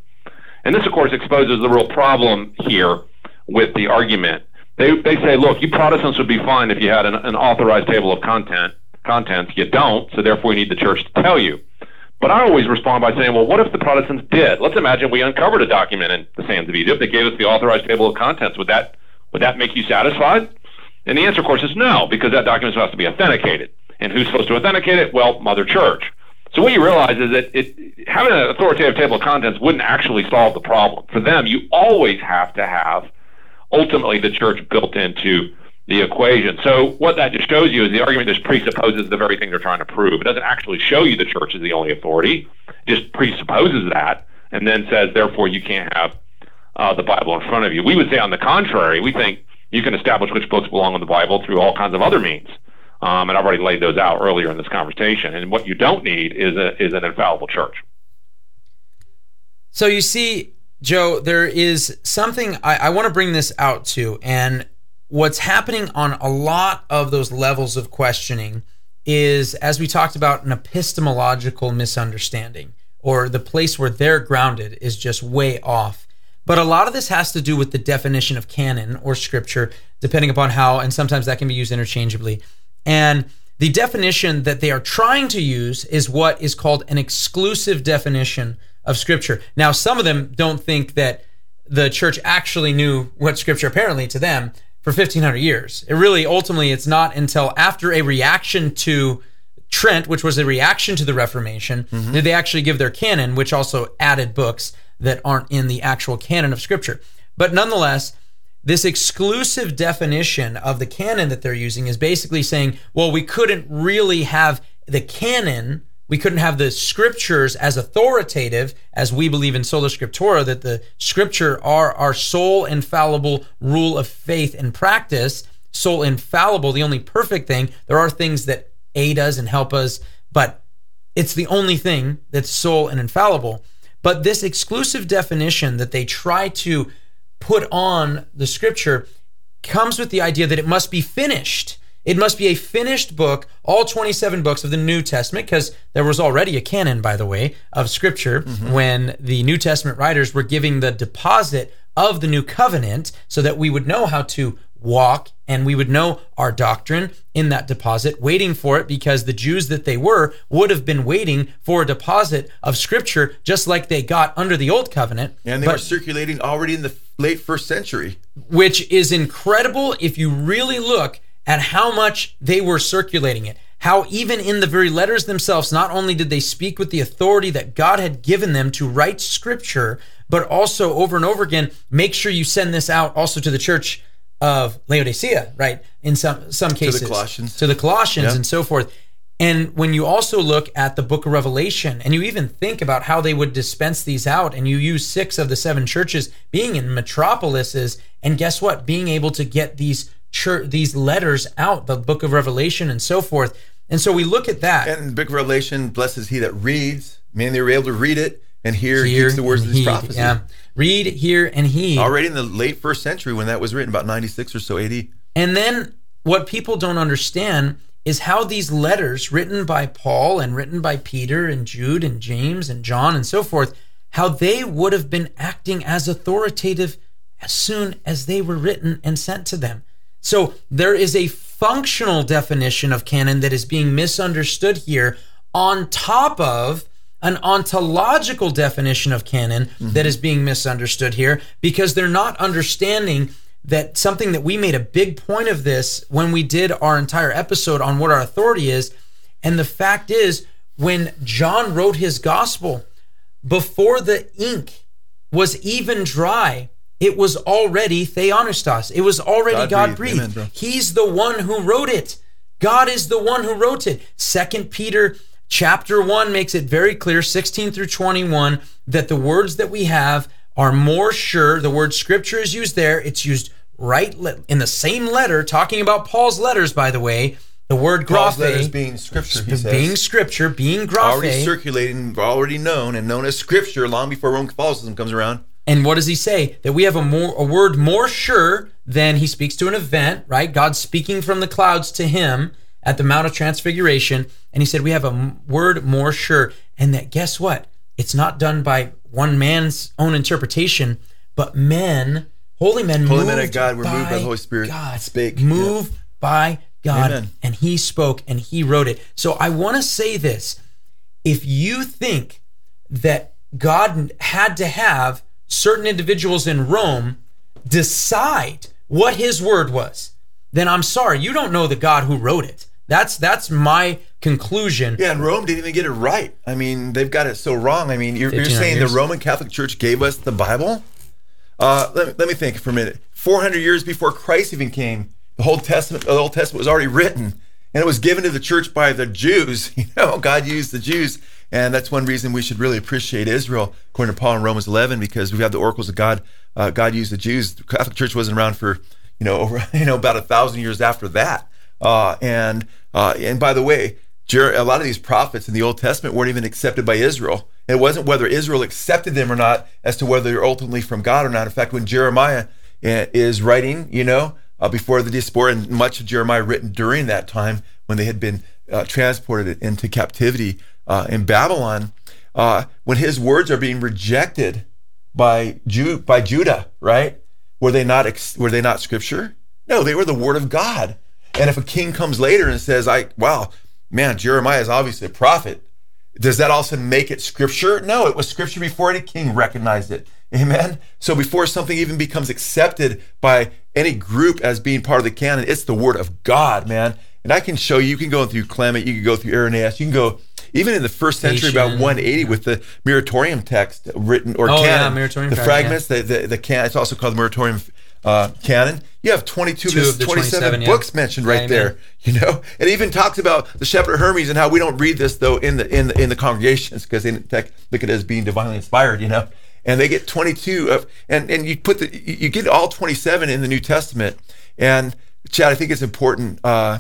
And this, of course, exposes the real problem here with the argument. They, they say, look, you Protestants would be fine if you had an, an authorized table of content contents. You don't, so therefore you need the church to tell you. But I always respond by saying, well, what if the Protestants did? Let's imagine we uncovered a document in the sands of Egypt that gave us the authorized table of contents. Would that would that make you satisfied? And the answer, of course, is no, because that document has to be authenticated. And who's supposed to authenticate it? Well, Mother Church. So what you realize is that it, having an authoritative table of contents wouldn't actually solve the problem. For them, you always have to have ultimately the church built into the equation. So what that just shows you is the argument just presupposes the very thing they're trying to prove. It doesn't actually show you the church is the only authority. It just presupposes that and then says, therefore, you can't have uh, the Bible in front of you. We would say, on the contrary, we think you can establish which books belong in the Bible through all kinds of other means. Um, and I've already laid those out earlier in this conversation. And what you don't need is a, is an infallible church. So you see, Joe, there is something I, I want to bring this out to, and what's happening on a lot of those levels of questioning is, as we talked about, an epistemological misunderstanding, or the place where they're grounded is just way off. But a lot of this has to do with the definition of canon or scripture, depending upon how, and sometimes that can be used interchangeably. And the definition that they are trying to use is what is called an exclusive definition of scripture. Now, some of them don't think that the church actually knew what scripture apparently to them for 1500 years. It really ultimately it's not until after a reaction to Trent, which was a reaction to the Reformation, mm-hmm. did they actually give their canon, which also added books that aren't in the actual canon of scripture. But nonetheless, this exclusive definition of the canon that they're using is basically saying, well, we couldn't really have the canon we couldn't have the scriptures as authoritative as we believe in sola scriptura that the scripture are our sole infallible rule of faith and practice sole infallible the only perfect thing. There are things that aid us and help us but it's the only thing that's sole and infallible. But this exclusive definition that they try to put on the scripture comes with the idea that it must be finished it must be a finished book, all 27 books of the New Testament, because there was already a canon, by the way, of Scripture mm-hmm. when the New Testament writers were giving the deposit of the new covenant so that we would know how to walk and we would know our doctrine in that deposit, waiting for it because the Jews that they were would have been waiting for a deposit of scripture just like they got under the old covenant. And they but, were circulating already in the late first century. Which is incredible if you really look at how much they were circulating it. How, even in the very letters themselves, not only did they speak with the authority that God had given them to write scripture, but also over and over again, make sure you send this out also to the church of Laodicea, right? In some some cases, to the Colossians, to the Colossians, and so forth. And when you also look at the book of Revelation and you even think about how they would dispense these out, and you use six of the seven churches being in metropolises, and guess what? Being able to get these church, these letters out, the book of Revelation and so forth. And so we look at that. And the book of Revelation blesses he that reads, Man, they were able to read it and hear, hear the words of this prophecy. Yeah. Read, hear, and heed. Already in the late first century when that was written, about 96 or so AD. And then what people don't understand is how these letters written by Paul and written by Peter and Jude and James and John and so forth, how they would have been acting as authoritative as soon as they were written and sent to them. So there is a functional definition of canon that is being misunderstood here on top of an ontological definition of canon mm-hmm. that is being misunderstood here because they're not understanding that something that we made a big point of this when we did our entire episode on what our authority is. And the fact is, when John wrote his gospel, before the ink was even dry, it was already theopneustos. It was already God breathed. He's the one who wrote it. God is the one who wrote it. Second Peter chapter 1 makes it very clear 16 through 21 that the words that we have are more sure. The word scripture is used there. It's used right in the same letter, talking about Paul's letters, by the way. The word Paul's being scripture, he says. being scripture, being graphe, already circulating, already known, and known as scripture long before Roman Catholicism comes around. And what does he say? That we have a more a word more sure than he speaks to an event, right? God speaking from the clouds to him at the Mount of Transfiguration, and he said we have a word more sure, and that guess what? It's not done by one man's own interpretation, but men Holy men, holy men of God were moved by the Holy Spirit. God spake, moved yeah. by God, Amen. and He spoke and He wrote it. So I want to say this: if you think that God had to have certain individuals in Rome decide what His word was, then I'm sorry, you don't know the God who wrote it. That's that's my conclusion. Yeah, and Rome didn't even get it right. I mean, they've got it so wrong. I mean, you're, you're saying years. the Roman Catholic Church gave us the Bible? Uh, let, me, let me think for a minute. 400 years before Christ even came, the whole Testament, the Old Testament was already written, and it was given to the church by the Jews. You know, God used the Jews, and that's one reason we should really appreciate Israel, according to Paul in Romans 11, because we have the oracles of God. Uh, God used the Jews. The Catholic Church wasn't around for, you know, over you know about a thousand years after that. Uh, and uh, and by the way, a lot of these prophets in the Old Testament weren't even accepted by Israel. It wasn't whether Israel accepted them or not as to whether they're ultimately from God or not. In fact, when Jeremiah eh, is writing, you know, uh, before the diaspora, and much of Jeremiah written during that time when they had been uh, transported into captivity uh, in Babylon, uh, when his words are being rejected by Ju- by Judah, right? Were they not ex- were they not scripture? No, they were the word of God. And if a king comes later and says, "I wow, man, Jeremiah is obviously a prophet," Does that also make it scripture? No, it was scripture before any king recognized it. Amen. So before something even becomes accepted by any group as being part of the canon, it's the word of God, man. And I can show you, you can go through Clement, you can go through Irenaeus, you can go even in the first century, about 180, yeah. with the Muratorian text written or oh, canon, yeah, the fragments, yeah. the, the, the can, it's also called the Muratorian uh, canon. You have 22 Two of 27, 27 books yeah. mentioned right there. You know, it even talks about the shepherd Hermas and how we don't read this though in the in the in the congregations because they look at it as being divinely inspired. You know, and they get 22 of and and you put the you get all 27 in the New Testament. And Chad, I think it's important. Uh,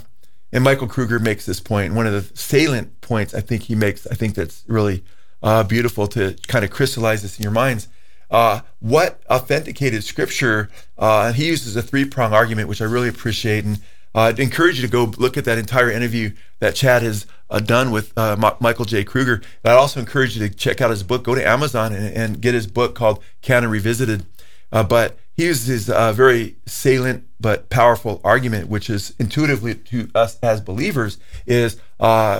and Michael Kruger makes this point. One of the salient points I think he makes. I think that's really uh, beautiful to kind of crystallize this in your minds uh, what authenticated scripture. Uh, he uses a three prong argument, which I really appreciate. And uh, I'd encourage you to go look at that entire interview that Chad has uh, done with uh, M- Michael J. Kruger. And I'd also encourage you to check out his book. Go to Amazon and, and get his book called Canon Revisited. But he uses a very salient but powerful argument, which is intuitively to us as believers, is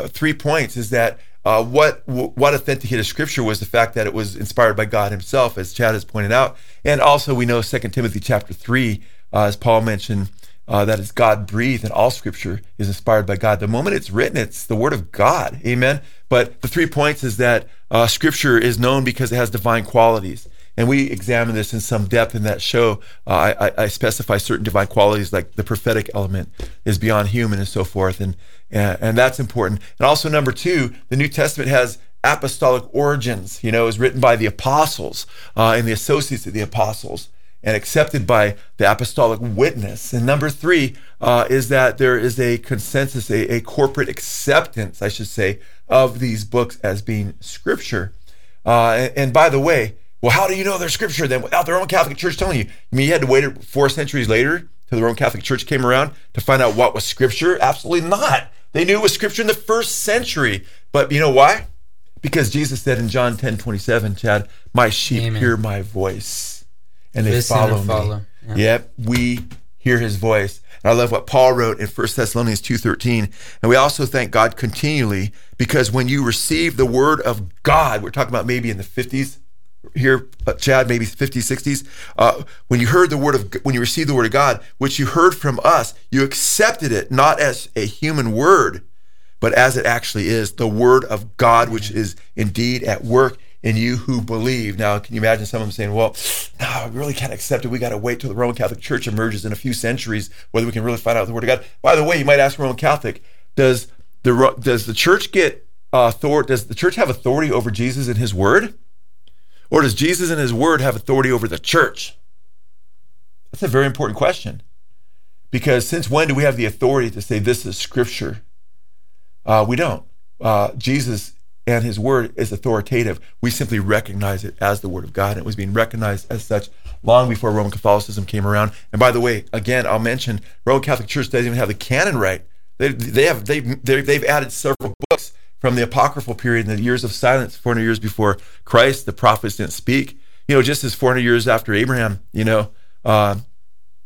three points: is that uh, what what authenticated Scripture was the fact that it was inspired by God Himself, as Chad has pointed out, and also we know Second Timothy chapter three, uh, as Paul mentioned, uh, that is God breathed, and all Scripture is inspired by God. The moment it's written, it's the Word of God. Amen. But the three points is that uh, Scripture is known because it has divine qualities. And we examine this in some depth in that show. Uh, I, I, specify certain divine qualities like the prophetic element is beyond human and so forth, and, and and that's important. And also number two, the New Testament has apostolic origins. You know, it was written by the apostles uh, and the associates of the apostles and accepted by the apostolic witness. And number three uh, is that there is a consensus, a, a, corporate acceptance, I should say, of these books as being scripture. Uh, and, and, by the way, well, how do you know they're scripture then without the Roman Catholic Church telling you? I mean, you had to wait four centuries later till the Roman Catholic Church came around to find out what was scripture? Absolutely not. They knew it was scripture in the first century. But you know why? Because Jesus said in John 10 27, Chad, my sheep Amen. hear my voice and they Listen follow, follow. me. Yeah. Yep, we hear his voice. And I love what Paul wrote in 1 Thessalonians 2:13. And we also thank God continually because when you receive the word of God, we're talking about maybe in the 50s here, uh, Chad, maybe 50s, 60s. Uh, when you heard the word of, when you received the word of God, which you heard from us, you accepted it not as a human word, but as it actually is, the word of God, which is indeed at work in you who believe. Now, can you imagine someone saying, well, no, we really can't accept it. We got to wait till the Roman Catholic Church emerges in a few centuries, whether we can really find out the Word of God. By the way, you might ask Roman Catholic, does the, does the church get authority? Does the church have authority over Jesus and his Word? Or does Jesus and his Word have authority over the church? That's a very important question. Because since when do we have the authority to say this is Scripture? Uh, we don't. Uh, Jesus and his word is authoritative. We simply recognize it as the word of God. And it was being recognized as such long before Roman Catholicism came around. And by the way, again, I'll mention Roman Catholic Church doesn't even have the canon right. They, they have they they've added several books from the apocryphal period in the years of silence, 400 years before Christ. The prophets didn't speak. You know, just as 400 years after Abraham, you know, uh,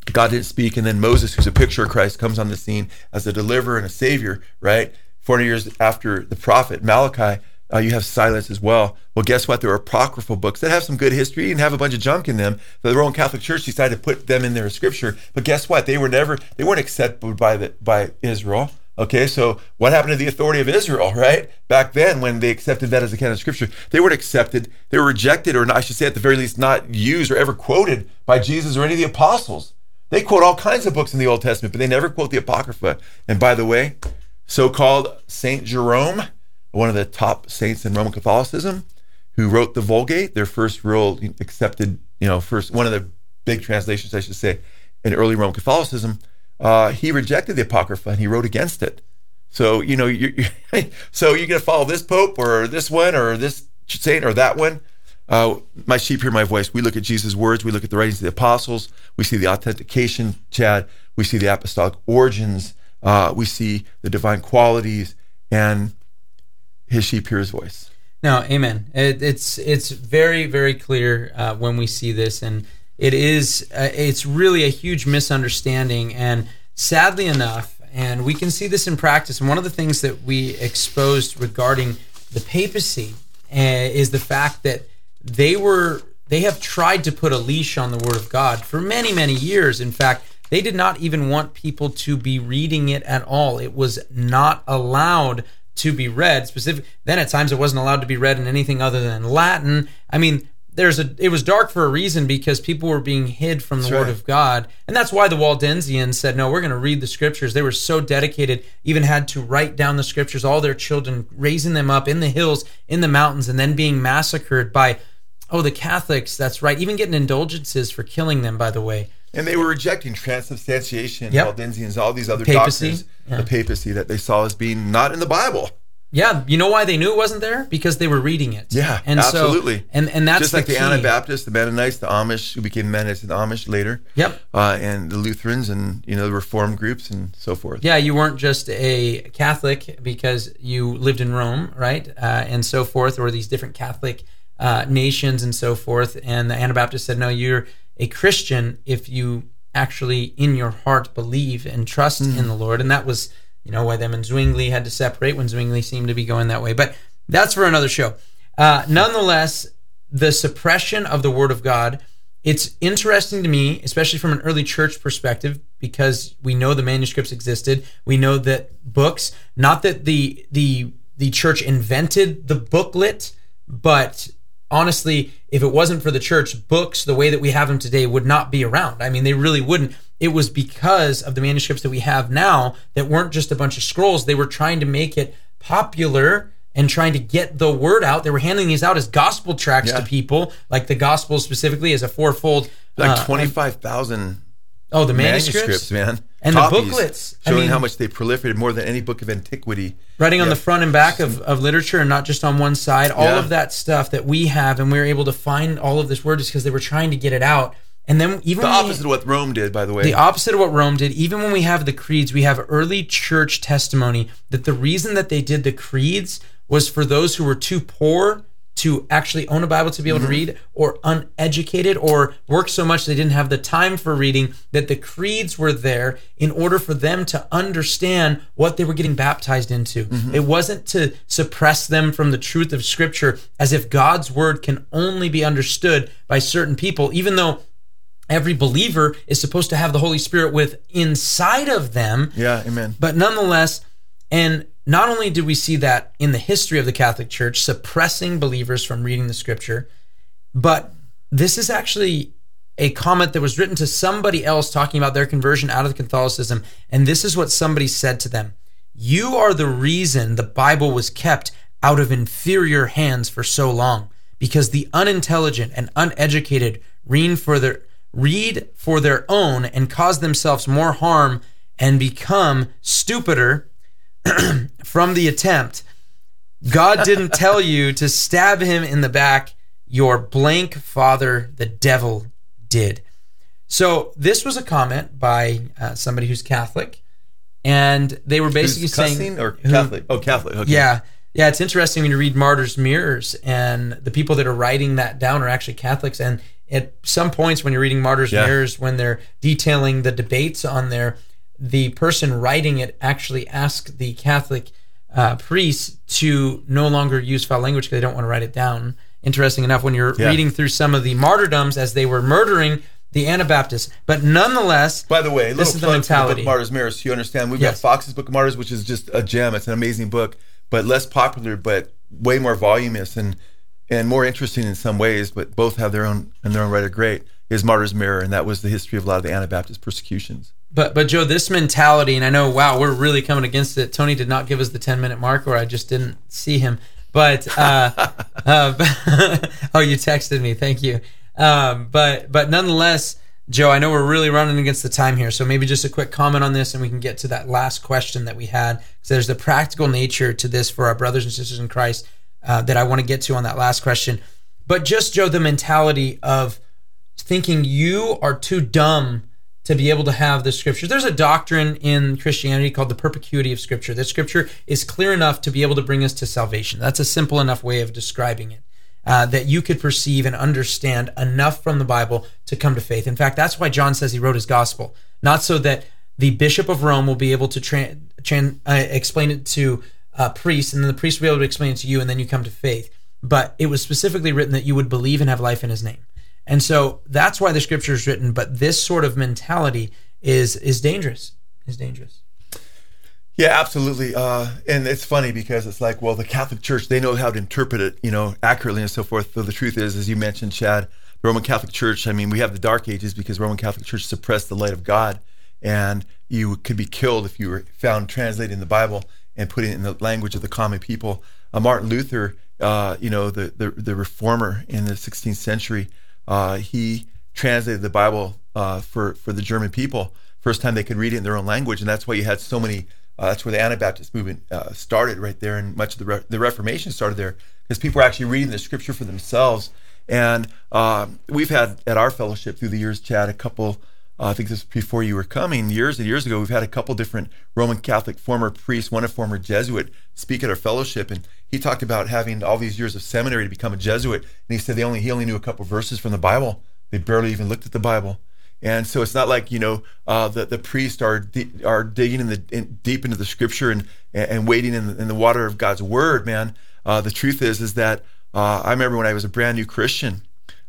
God didn't speak, and then Moses, who's a picture of Christ, comes on the scene as a deliverer and a savior, right? 400 years after the prophet Malachi, uh, you have silence as well. Well, guess what? There are apocryphal books that have some good history and have a bunch of junk in them. The Roman Catholic Church decided to put them in their scripture, but guess what? They were never they weren't accepted by the by Israel. Okay, so what happened to the authority of Israel, right? Back then, when they accepted that as a canon of scripture, they weren't accepted, they were rejected, or I should say, at the very least, not used or ever quoted by Jesus or any of the apostles. They quote all kinds of books in the Old Testament, but they never quote the Apocrypha. And by the way, so called Saint Jerome, one of the top saints in Roman Catholicism, who wrote the Vulgate, their first real accepted, you know, first one of the big translations, I should say, in early Roman Catholicism. Uh, he rejected the Apocrypha and he wrote against it. So you know, you're, you're so you're going to follow this pope or this one or this saint or that one. Uh, my sheep hear my voice. We look at Jesus' words. We look at the writings of the apostles. We see the authentication, Chad. We see the apostolic origins. Uh, we see the divine qualities, and his sheep hear his voice. No, amen. It, it's it's very very clear uh, when we see this, and it is uh, it's really a huge misunderstanding. And sadly enough, and we can see this in practice. And one of the things that we exposed regarding the papacy uh, is the fact that they were they have tried to put a leash on the Word of God for many many years. In fact, they did not even want people to be reading it at all. It was not allowed to be read. Specific. Then at times it wasn't allowed to be read in anything other than Latin. I mean, there's a. It was dark for a reason because people were being hid from the that's Word right. of God, and that's why the Waldensians said, "No, we're going to read the Scriptures." They were so dedicated, even had to write down the Scriptures. All their children, raising them up in the hills, in the mountains, and then being massacred by, oh, the Catholics. That's right. Even getting indulgences for killing them. By the way. And they were rejecting transubstantiation, yep. Waldensians, all these other papacy. doctrines, yeah. the papacy that they saw as being not in the Bible. Yeah, you know why they knew it wasn't there? Because they were reading it. Yeah, and absolutely. So, and and that's just like the, the Anabaptists, the Mennonites, the Amish, who became Mennonites and Amish later. Yep. Uh, and the Lutherans, and you know the Reformed groups, and so forth. Yeah, you weren't just a Catholic because you lived in Rome, right, uh, and so forth, or these different Catholic uh, nations and so forth. And the Anabaptists said, no, you're a Christian if you actually in your heart believe and trust mm. in the Lord. And that was, you know, why them and Zwingli had to separate when Zwingli seemed to be going that way. But that's for another show. Uh, nonetheless, the suppression of the Word of God. It's interesting to me, especially from an early church perspective, because we know the manuscripts existed. We know that books, not that the the the church invented the booklet, but honestly, if it wasn't for the church, books the way that we have them today would not be around. I mean, they really wouldn't. It was because of the manuscripts that we have now that weren't just a bunch of scrolls. They were trying to make it popular and trying to get the word out. They were handing these out as gospel tracts Yeah. to people, like the gospel specifically as a fourfold. Like uh, twenty five thousand Oh, the manuscripts, manuscripts, man, And the Copies, booklets. I showing mean- how much they proliferated more than any book of antiquity. writing on the front and back of, of literature and not just on one side. All Yeah. of that stuff that we have, and we were able to find all of this word just because they were trying to get it out. And then even The when we- opposite of what Rome did, by the way. the opposite of what Rome did. Even when we have the creeds, we have early church testimony that the reason that they did the creeds was for those who were too poor to actually own a Bible to be able to mm-hmm. read, or uneducated, or work so much they didn't have the time for reading, that the creeds were there in order for them to understand what they were getting baptized into. Mm-hmm. It wasn't to suppress them from the truth of Scripture as if God's word can only be understood by certain people, even though every believer is supposed to have the Holy Spirit with inside of them. yeah, amen. But nonetheless, and not only did we see that in the history of the Catholic Church, suppressing believers from reading the scripture, but this is actually a comment that was written to somebody else talking about their conversion out of Catholicism. And this is what somebody said to them You are the reason the Bible was kept out of inferior hands for so long, because the unintelligent and uneducated read for their, read for their own and cause themselves more harm and become stupider from the attempt. God didn't tell you to stab him in the back. Your blank father, the devil, did. So this was a comment by uh, somebody who's Catholic, and they were basically Who's saying, or who- Catholic? Oh, Catholic. Okay. yeah, yeah. It's interesting when you read Martyrs' Mirrors, and the people that are writing that down are actually Catholics. And at some points, when you're reading Martyrs' Yeah. Mirrors, when they're detailing the debates on there, the person writing it actually asked the Catholic uh, priests to no longer use foul language because they don't want to write it down. Interesting enough, when you're Yeah. reading through some of the martyrdoms as they were murdering the Anabaptists, but nonetheless, By the way, This is the for the mentality. book Martyrs Mirrors. So you understand, we've Yes. got Fox's Book of Martyrs, which is just a gem. It's an amazing book, but less popular, but way more voluminous and and more interesting in some ways. But both have their own and their own right are great. Is Martyrs Mirror, and that was the history of a lot of the Anabaptist persecutions. But but Joe, this mentality, and I know, wow, we're really coming against it. Tony did not give us the ten minute mark, or I just didn't see him. But uh, uh, oh, you texted me, thank you. Um, but but nonetheless, Joe, I know we're really running against the time here, so maybe just a quick comment on this, and we can get to that last question that we had. So there's the practical nature to this for our brothers and sisters in Christ uh, that I want to get to on that last question. But just Joe, the mentality of thinking you are too dumb to be able to have the scriptures. There's a doctrine in Christianity called the perspicuity of scripture. That scripture is clear enough to be able to bring us to salvation. That's a simple enough way of describing it. Uh, that you could perceive and understand enough from the Bible to come to faith. In fact, that's why John says he wrote his gospel, not so that the Bishop of Rome will be able to tra- tran- uh, explain it to uh, priests, and then the priest will be able to explain it to you, and then you come to faith. But it was specifically written that you would believe and have life in His name. And so that's why the scripture is written. But this sort of mentality is is dangerous. Is dangerous. Yeah, absolutely. Uh, and it's funny because it's like, well, the Catholic Church, they know how to interpret it, you know, accurately and so forth. Though the truth is, as you mentioned, Chad, the Roman Catholic Church, I mean, we have the Dark Ages because Roman Catholic Church suppressed the light of God. And you could be killed if you were found translating the Bible and putting it in the language of the common people. Uh, Martin Luther, uh, you know, the, the, the reformer in the 16th century, uh, he translated the Bible uh, for, for the German people. First time they could read it in their own language. And that's why you had so many uh, that's where the Anabaptist movement uh, started right there, and much of the, Re- the Reformation started there because people were actually reading the Scripture for themselves. And uh, we've had at our fellowship through the years, Chad, a couple. Uh, I think this was before you were coming, years and years ago. We've had a couple different Roman Catholic former priests, one a former Jesuit, speak at our fellowship, and he talked about having all these years of seminary to become a Jesuit. And he said they only he only knew a couple verses from the Bible. They barely even looked at the Bible. And so it's not like you know uh, the the priests are di- are digging in the in, deep into the scripture and and wading in the, in the water of God's word, man. Uh, the truth is is that uh, I remember when I was a brand new Christian,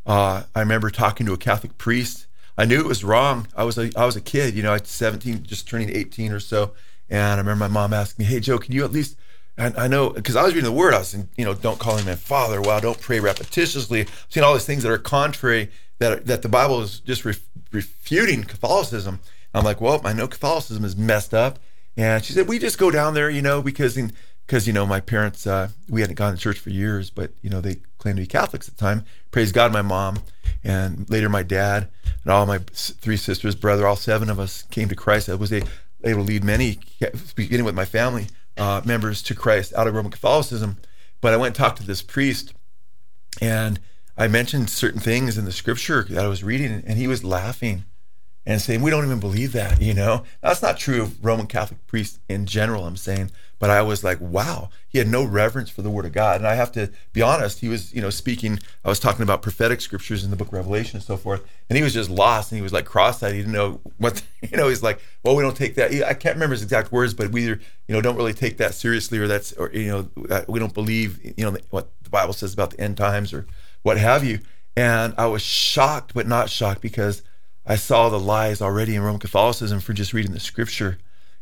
uh, I remember talking to a Catholic priest. I knew it was wrong. I was a I was a kid, you know, I 17, just turning 18 or so, and I remember my mom asking me, "Hey Joe, can you at least I, I know because I was reading the word. I was saying, you know, don't call him a father. Wow, don't pray repetitiously. I've seen all these things that are contrary that that the Bible is just ref, refuting Catholicism. I'm like, well, I know Catholicism is messed up. And she said, we just go down there, you know, because in because you know my parents uh, we hadn't gone to church for years, but you know they claimed to be Catholics at the time. Praise God, my mom and later my dad and all my three sisters, brother, all seven of us came to Christ. I was able to lead many, beginning with my family uh, members to Christ out of Roman Catholicism. But I went and talked to this priest, and I mentioned certain things in the scripture that I was reading, and he was laughing and saying, We don't even believe that, you know? That's not true of Roman Catholic priests in general, I'm saying. But I was like, wow, he had no reverence for the word of God. And I have to be honest, he was, you know, speaking, I was talking about prophetic scriptures in the book of Revelation and so forth. And he was just lost and he was like cross eyed. He didn't know what, you know, he's like, well, we don't take that. I can't remember his exact words, but we either, you know, don't really take that seriously or that's, or, you know, we don't believe, you know, what the Bible says about the end times or what have you. And I was shocked, but not shocked because I saw the lies already in Roman Catholicism for just reading the scripture.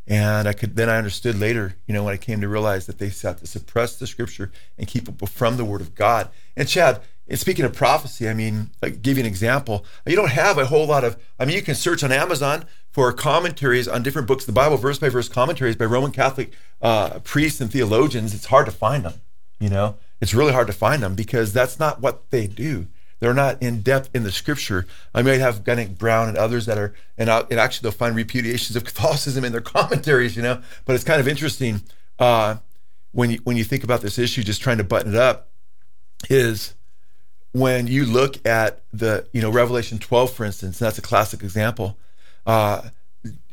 And I could then I understood later, you know, when I came to realize that they sought to suppress the scripture and keep people from the word of God. And Chad, and speaking of prophecy, I mean, I'll give you an example. You don't have a whole lot of, I mean, you can search on Amazon for commentaries on different books the Bible, verse by verse commentaries by Roman Catholic uh, priests and theologians. It's hard to find them, you know, it's really hard to find them because that's not what they do. They're not in depth in the scripture. I might have Gunnick Brown and others that are, and, and actually they'll find repudiations of Catholicism in their commentaries, you know. But it's kind of interesting uh, when you when you think about this issue, just trying to button it up, is when you look at the you know Revelation 12, for instance. That's a classic example. Uh,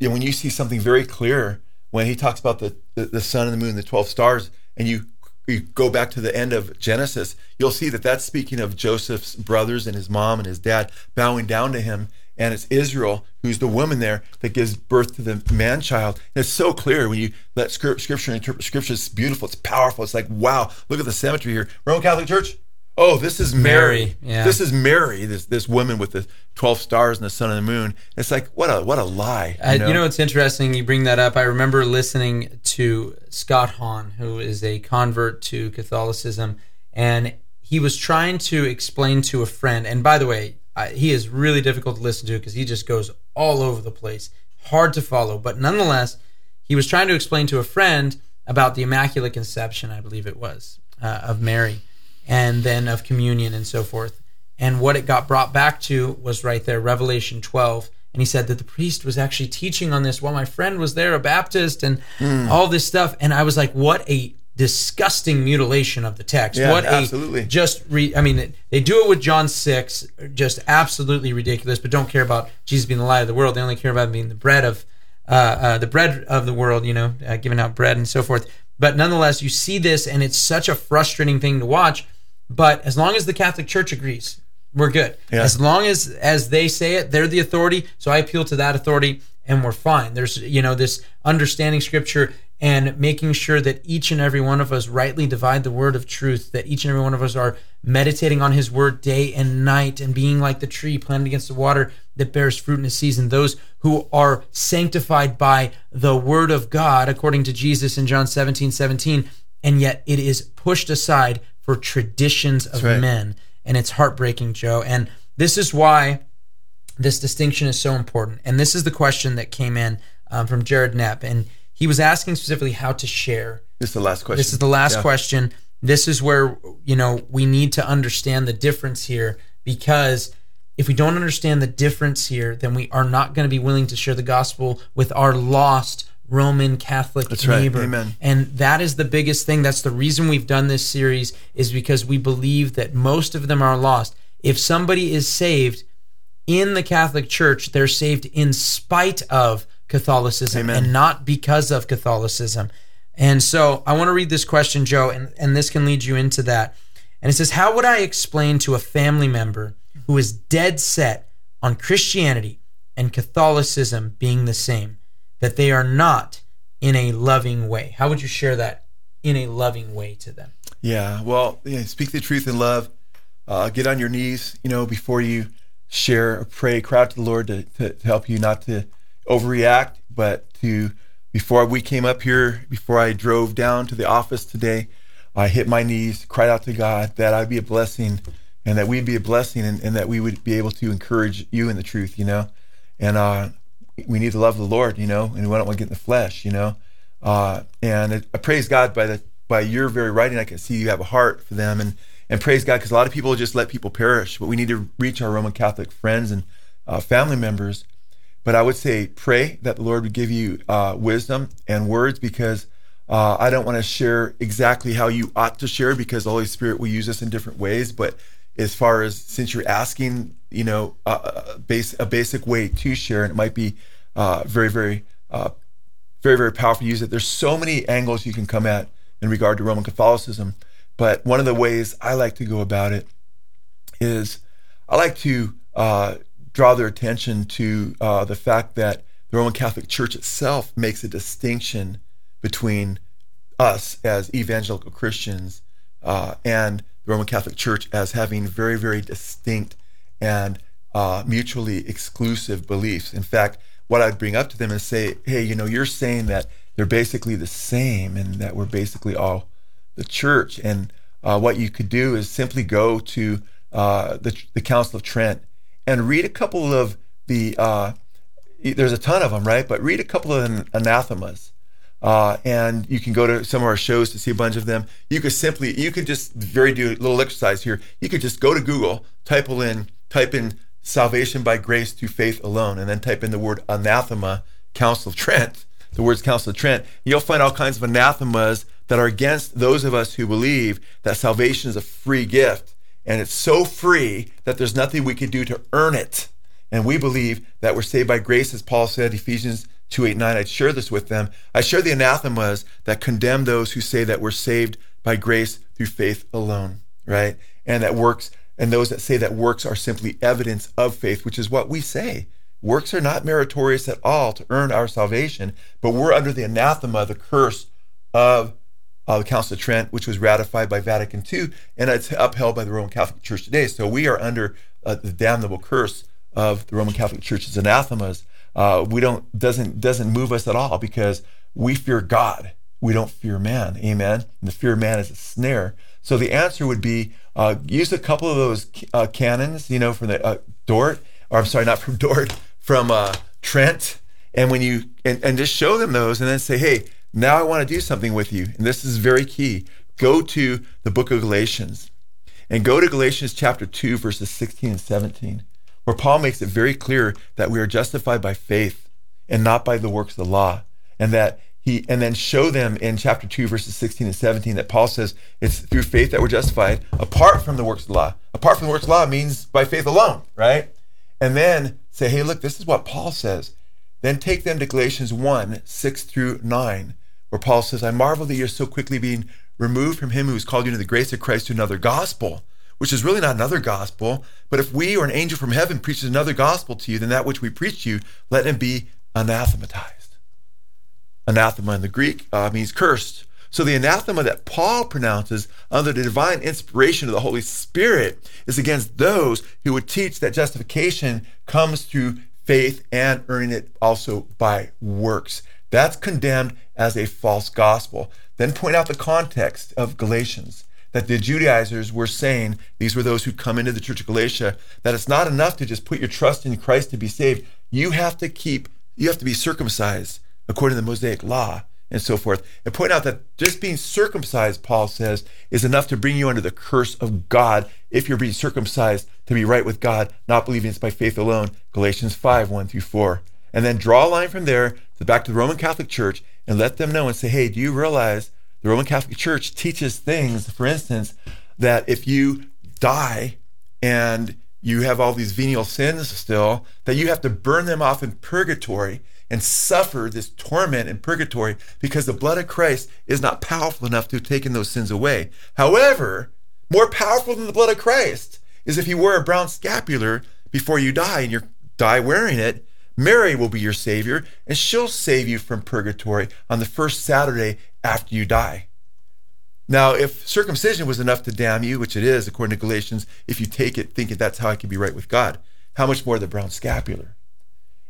when you see something very clear when he talks about the, the the sun and the moon, the 12 stars, and you you go back to the end of Genesis, you'll see that that's speaking of Joseph's brothers and his mom and his dad bowing down to him. And it's Israel who's the woman there that gives birth to the man child. And it's so clear when you let scripture interpret scripture. It's beautiful. It's powerful. It's like, wow, look at the symmetry here. Roman Catholic Church, oh, this is Mary. Mary yeah. This is Mary, this this woman with the twelve stars and the sun and the moon. It's like what a what a lie. You, know? you know, it's interesting you bring that up. I remember listening to Scott Hahn, who is a convert to Catholicism, and he was trying to explain to a friend. And by the way, I, he is really difficult to listen to because he just goes all over the place, hard to follow. But nonetheless, he was trying to explain to a friend about the Immaculate Conception, I believe it was, uh, of Mary and then of communion and so forth. And what it got brought back to was right there, Revelation 12. And he said that the priest was actually teaching on this while my friend was there, a Baptist, and mm. all this stuff. And I was like, what a disgusting mutilation of the text. Yeah, what absolutely. just re, I mean, they do it with John 6, just absolutely ridiculous, but don't care about Jesus being the light of the world. They only care about being the bread of uh, uh, the bread of the world, you know, uh, giving out bread and so forth. But nonetheless, you see this, and it's such a frustrating thing to watch but as long as the Catholic Church agrees, we're good. Yeah. As long as as they say it, they're the authority. So I appeal to that authority, and we're fine. There's you know this understanding Scripture and making sure that each and every one of us rightly divide the word of truth. That each and every one of us are meditating on His word day and night, and being like the tree planted against the water that bears fruit in its season. Those who are sanctified by the word of God, according to Jesus in John 17, 17, and yet it is pushed aside for traditions of right. men. And it's heartbreaking, Joe. And this is why this distinction is so important. And this is the question that came in um, from Jared Knapp. And he was asking specifically how to share. This is the last question. This is the last yeah. question. This is where, you know, we need to understand the difference here because if we don't understand the difference here, then we are not going to be willing to share the gospel with our lost Roman Catholic That's neighbor. Right. Amen. And that is the biggest thing. That's the reason we've done this series is because we believe that most of them are lost. If somebody is saved in the Catholic Church, they're saved in spite of Catholicism Amen. and not because of Catholicism. And so I want to read this question, Joe, and, and this can lead you into that. And it says, How would I explain to a family member who is dead set on Christianity and Catholicism being the same? That they are not in a loving way. How would you share that in a loving way to them? Yeah, well, yeah, speak the truth in love. Uh, get on your knees, you know, before you share or pray, cry out to the Lord to, to, to help you not to overreact, but to before we came up here, before I drove down to the office today, I hit my knees, cried out to God that I'd be a blessing and that we'd be a blessing and, and that we would be able to encourage you in the truth, you know. And uh, we need to love the Lord, you know, and we don't want to get in the flesh, you know. Uh, and I praise God by the by your very writing, I can see you have a heart for them, and and praise God because a lot of people just let people perish, but we need to reach our Roman Catholic friends and uh, family members. But I would say pray that the Lord would give you uh, wisdom and words because uh, I don't want to share exactly how you ought to share because the Holy Spirit will use us in different ways. But as far as since you're asking, you know, a, base, a basic way to share, and it might be uh, very, very, uh, very, very powerful to use it. There's so many angles you can come at in regard to Roman Catholicism. But one of the ways I like to go about it is I like to uh, draw their attention to uh, the fact that the Roman Catholic Church itself makes a distinction between us as evangelical Christians uh, and the Roman Catholic Church as having very, very distinct and uh, mutually exclusive beliefs. In fact, what I'd bring up to them is say, hey, you know, you're saying that they're basically the same and that we're basically all the church. And uh, what you could do is simply go to uh, the, the Council of Trent and read a couple of the, uh, there's a ton of them, right? But read a couple of anathemas uh, and you can go to some of our shows to see a bunch of them. You could simply, you could just very do a little exercise here. You could just go to Google, type in, type in salvation by grace through faith alone, and then type in the word anathema, Council of Trent. The words Council of Trent. You'll find all kinds of anathemas that are against those of us who believe that salvation is a free gift, and it's so free that there's nothing we can do to earn it. And we believe that we're saved by grace, as Paul said, Ephesians 289. I'd share this with them. I share the anathemas that condemn those who say that we're saved by grace through faith alone, right? And that works, and those that say that works are simply evidence of faith, which is what we say. Works are not meritorious at all to earn our salvation, but we're under the anathema, the curse of uh, the Council of Trent, which was ratified by Vatican II, and it's upheld by the Roman Catholic Church today. So we are under uh, the damnable curse of the Roman Catholic Church's anathemas uh, we don't doesn't doesn't move us at all because we fear God. We don't fear man. Amen. And the fear of man is a snare. So the answer would be uh, use a couple of those uh, canons, you know, from the uh, Dort, or I'm sorry, not from Dort, from uh, Trent, and when you and, and just show them those, and then say, hey, now I want to do something with you, and this is very key. Go to the book of Galatians, and go to Galatians chapter two, verses 16 and 17 where Paul makes it very clear that we are justified by faith and not by the works of the law. And that he, and then show them in chapter 2, verses 16 and 17, that Paul says it's through faith that we're justified apart from the works of the law. Apart from the works of the law means by faith alone, right? And then say, hey, look, this is what Paul says. Then take them to Galatians 1, 6 through 9, where Paul says, I marvel that you're so quickly being removed from him who has called you into the grace of Christ to another gospel which is really not another gospel. But if we or an angel from heaven preaches another gospel to you than that which we preach to you, let him be anathematized. Anathema in the Greek uh, means cursed. So the anathema that Paul pronounces under the divine inspiration of the Holy Spirit is against those who would teach that justification comes through faith and earning it also by works. That's condemned as a false gospel. Then point out the context of Galatians that the Judaizers were saying, these were those who come into the church of Galatia, that it's not enough to just put your trust in Christ to be saved. You have to keep, you have to be circumcised according to the Mosaic law and so forth. And point out that just being circumcised, Paul says, is enough to bring you under the curse of God if you're being circumcised to be right with God, not believing it's by faith alone. Galatians 5, 1 through 4. And then draw a line from there to back to the Roman Catholic Church and let them know and say, hey, do you realize the Roman Catholic Church teaches things, for instance, that if you die and you have all these venial sins still, that you have to burn them off in purgatory and suffer this torment in purgatory because the blood of Christ is not powerful enough to have taken those sins away. However, more powerful than the blood of Christ is if you wear a brown scapular before you die and you die wearing it, Mary will be your Savior, and she'll save you from purgatory on the first Saturday after you die. Now, if circumcision was enough to damn you, which it is, according to Galatians, if you take it thinking that's how I can be right with God, how much more the brown scapular?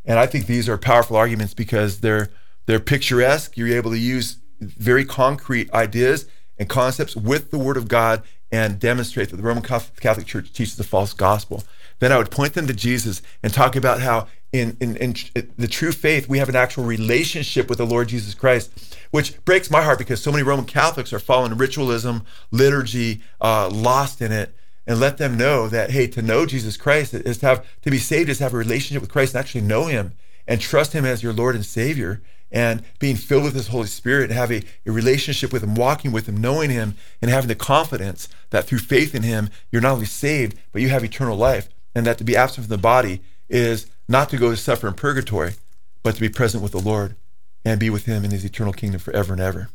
And I think these are powerful arguments because they're They're picturesque. You're able to use very concrete ideas and concepts with the Word of God and demonstrate that the Roman Catholic Church teaches a false gospel. Then I would point them to Jesus and talk about how in, in, in the true faith, we have an actual relationship with the Lord Jesus Christ, which breaks my heart because so many Roman Catholics are following ritualism, liturgy, uh, lost in it. And let them know that, hey, to know Jesus Christ is to have, to be saved is to have a relationship with Christ and actually know Him and trust Him as your Lord and Savior and being filled with His Holy Spirit and having a relationship with Him, walking with Him, knowing Him, and having the confidence that through faith in Him, you're not only saved, but you have eternal life. And that to be absent from the body is not to go to suffer in purgatory, but to be present with the Lord and be with Him in His eternal kingdom forever and ever.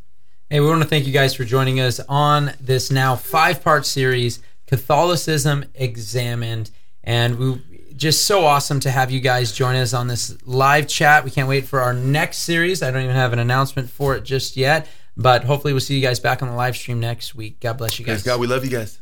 Hey, we want to thank you guys for joining us on this now five part series, Catholicism Examined. And we just so awesome to have you guys join us on this live chat. We can't wait for our next series. I don't even have an announcement for it just yet, but hopefully we'll see you guys back on the live stream next week. God bless you guys. Praise God, we love you guys.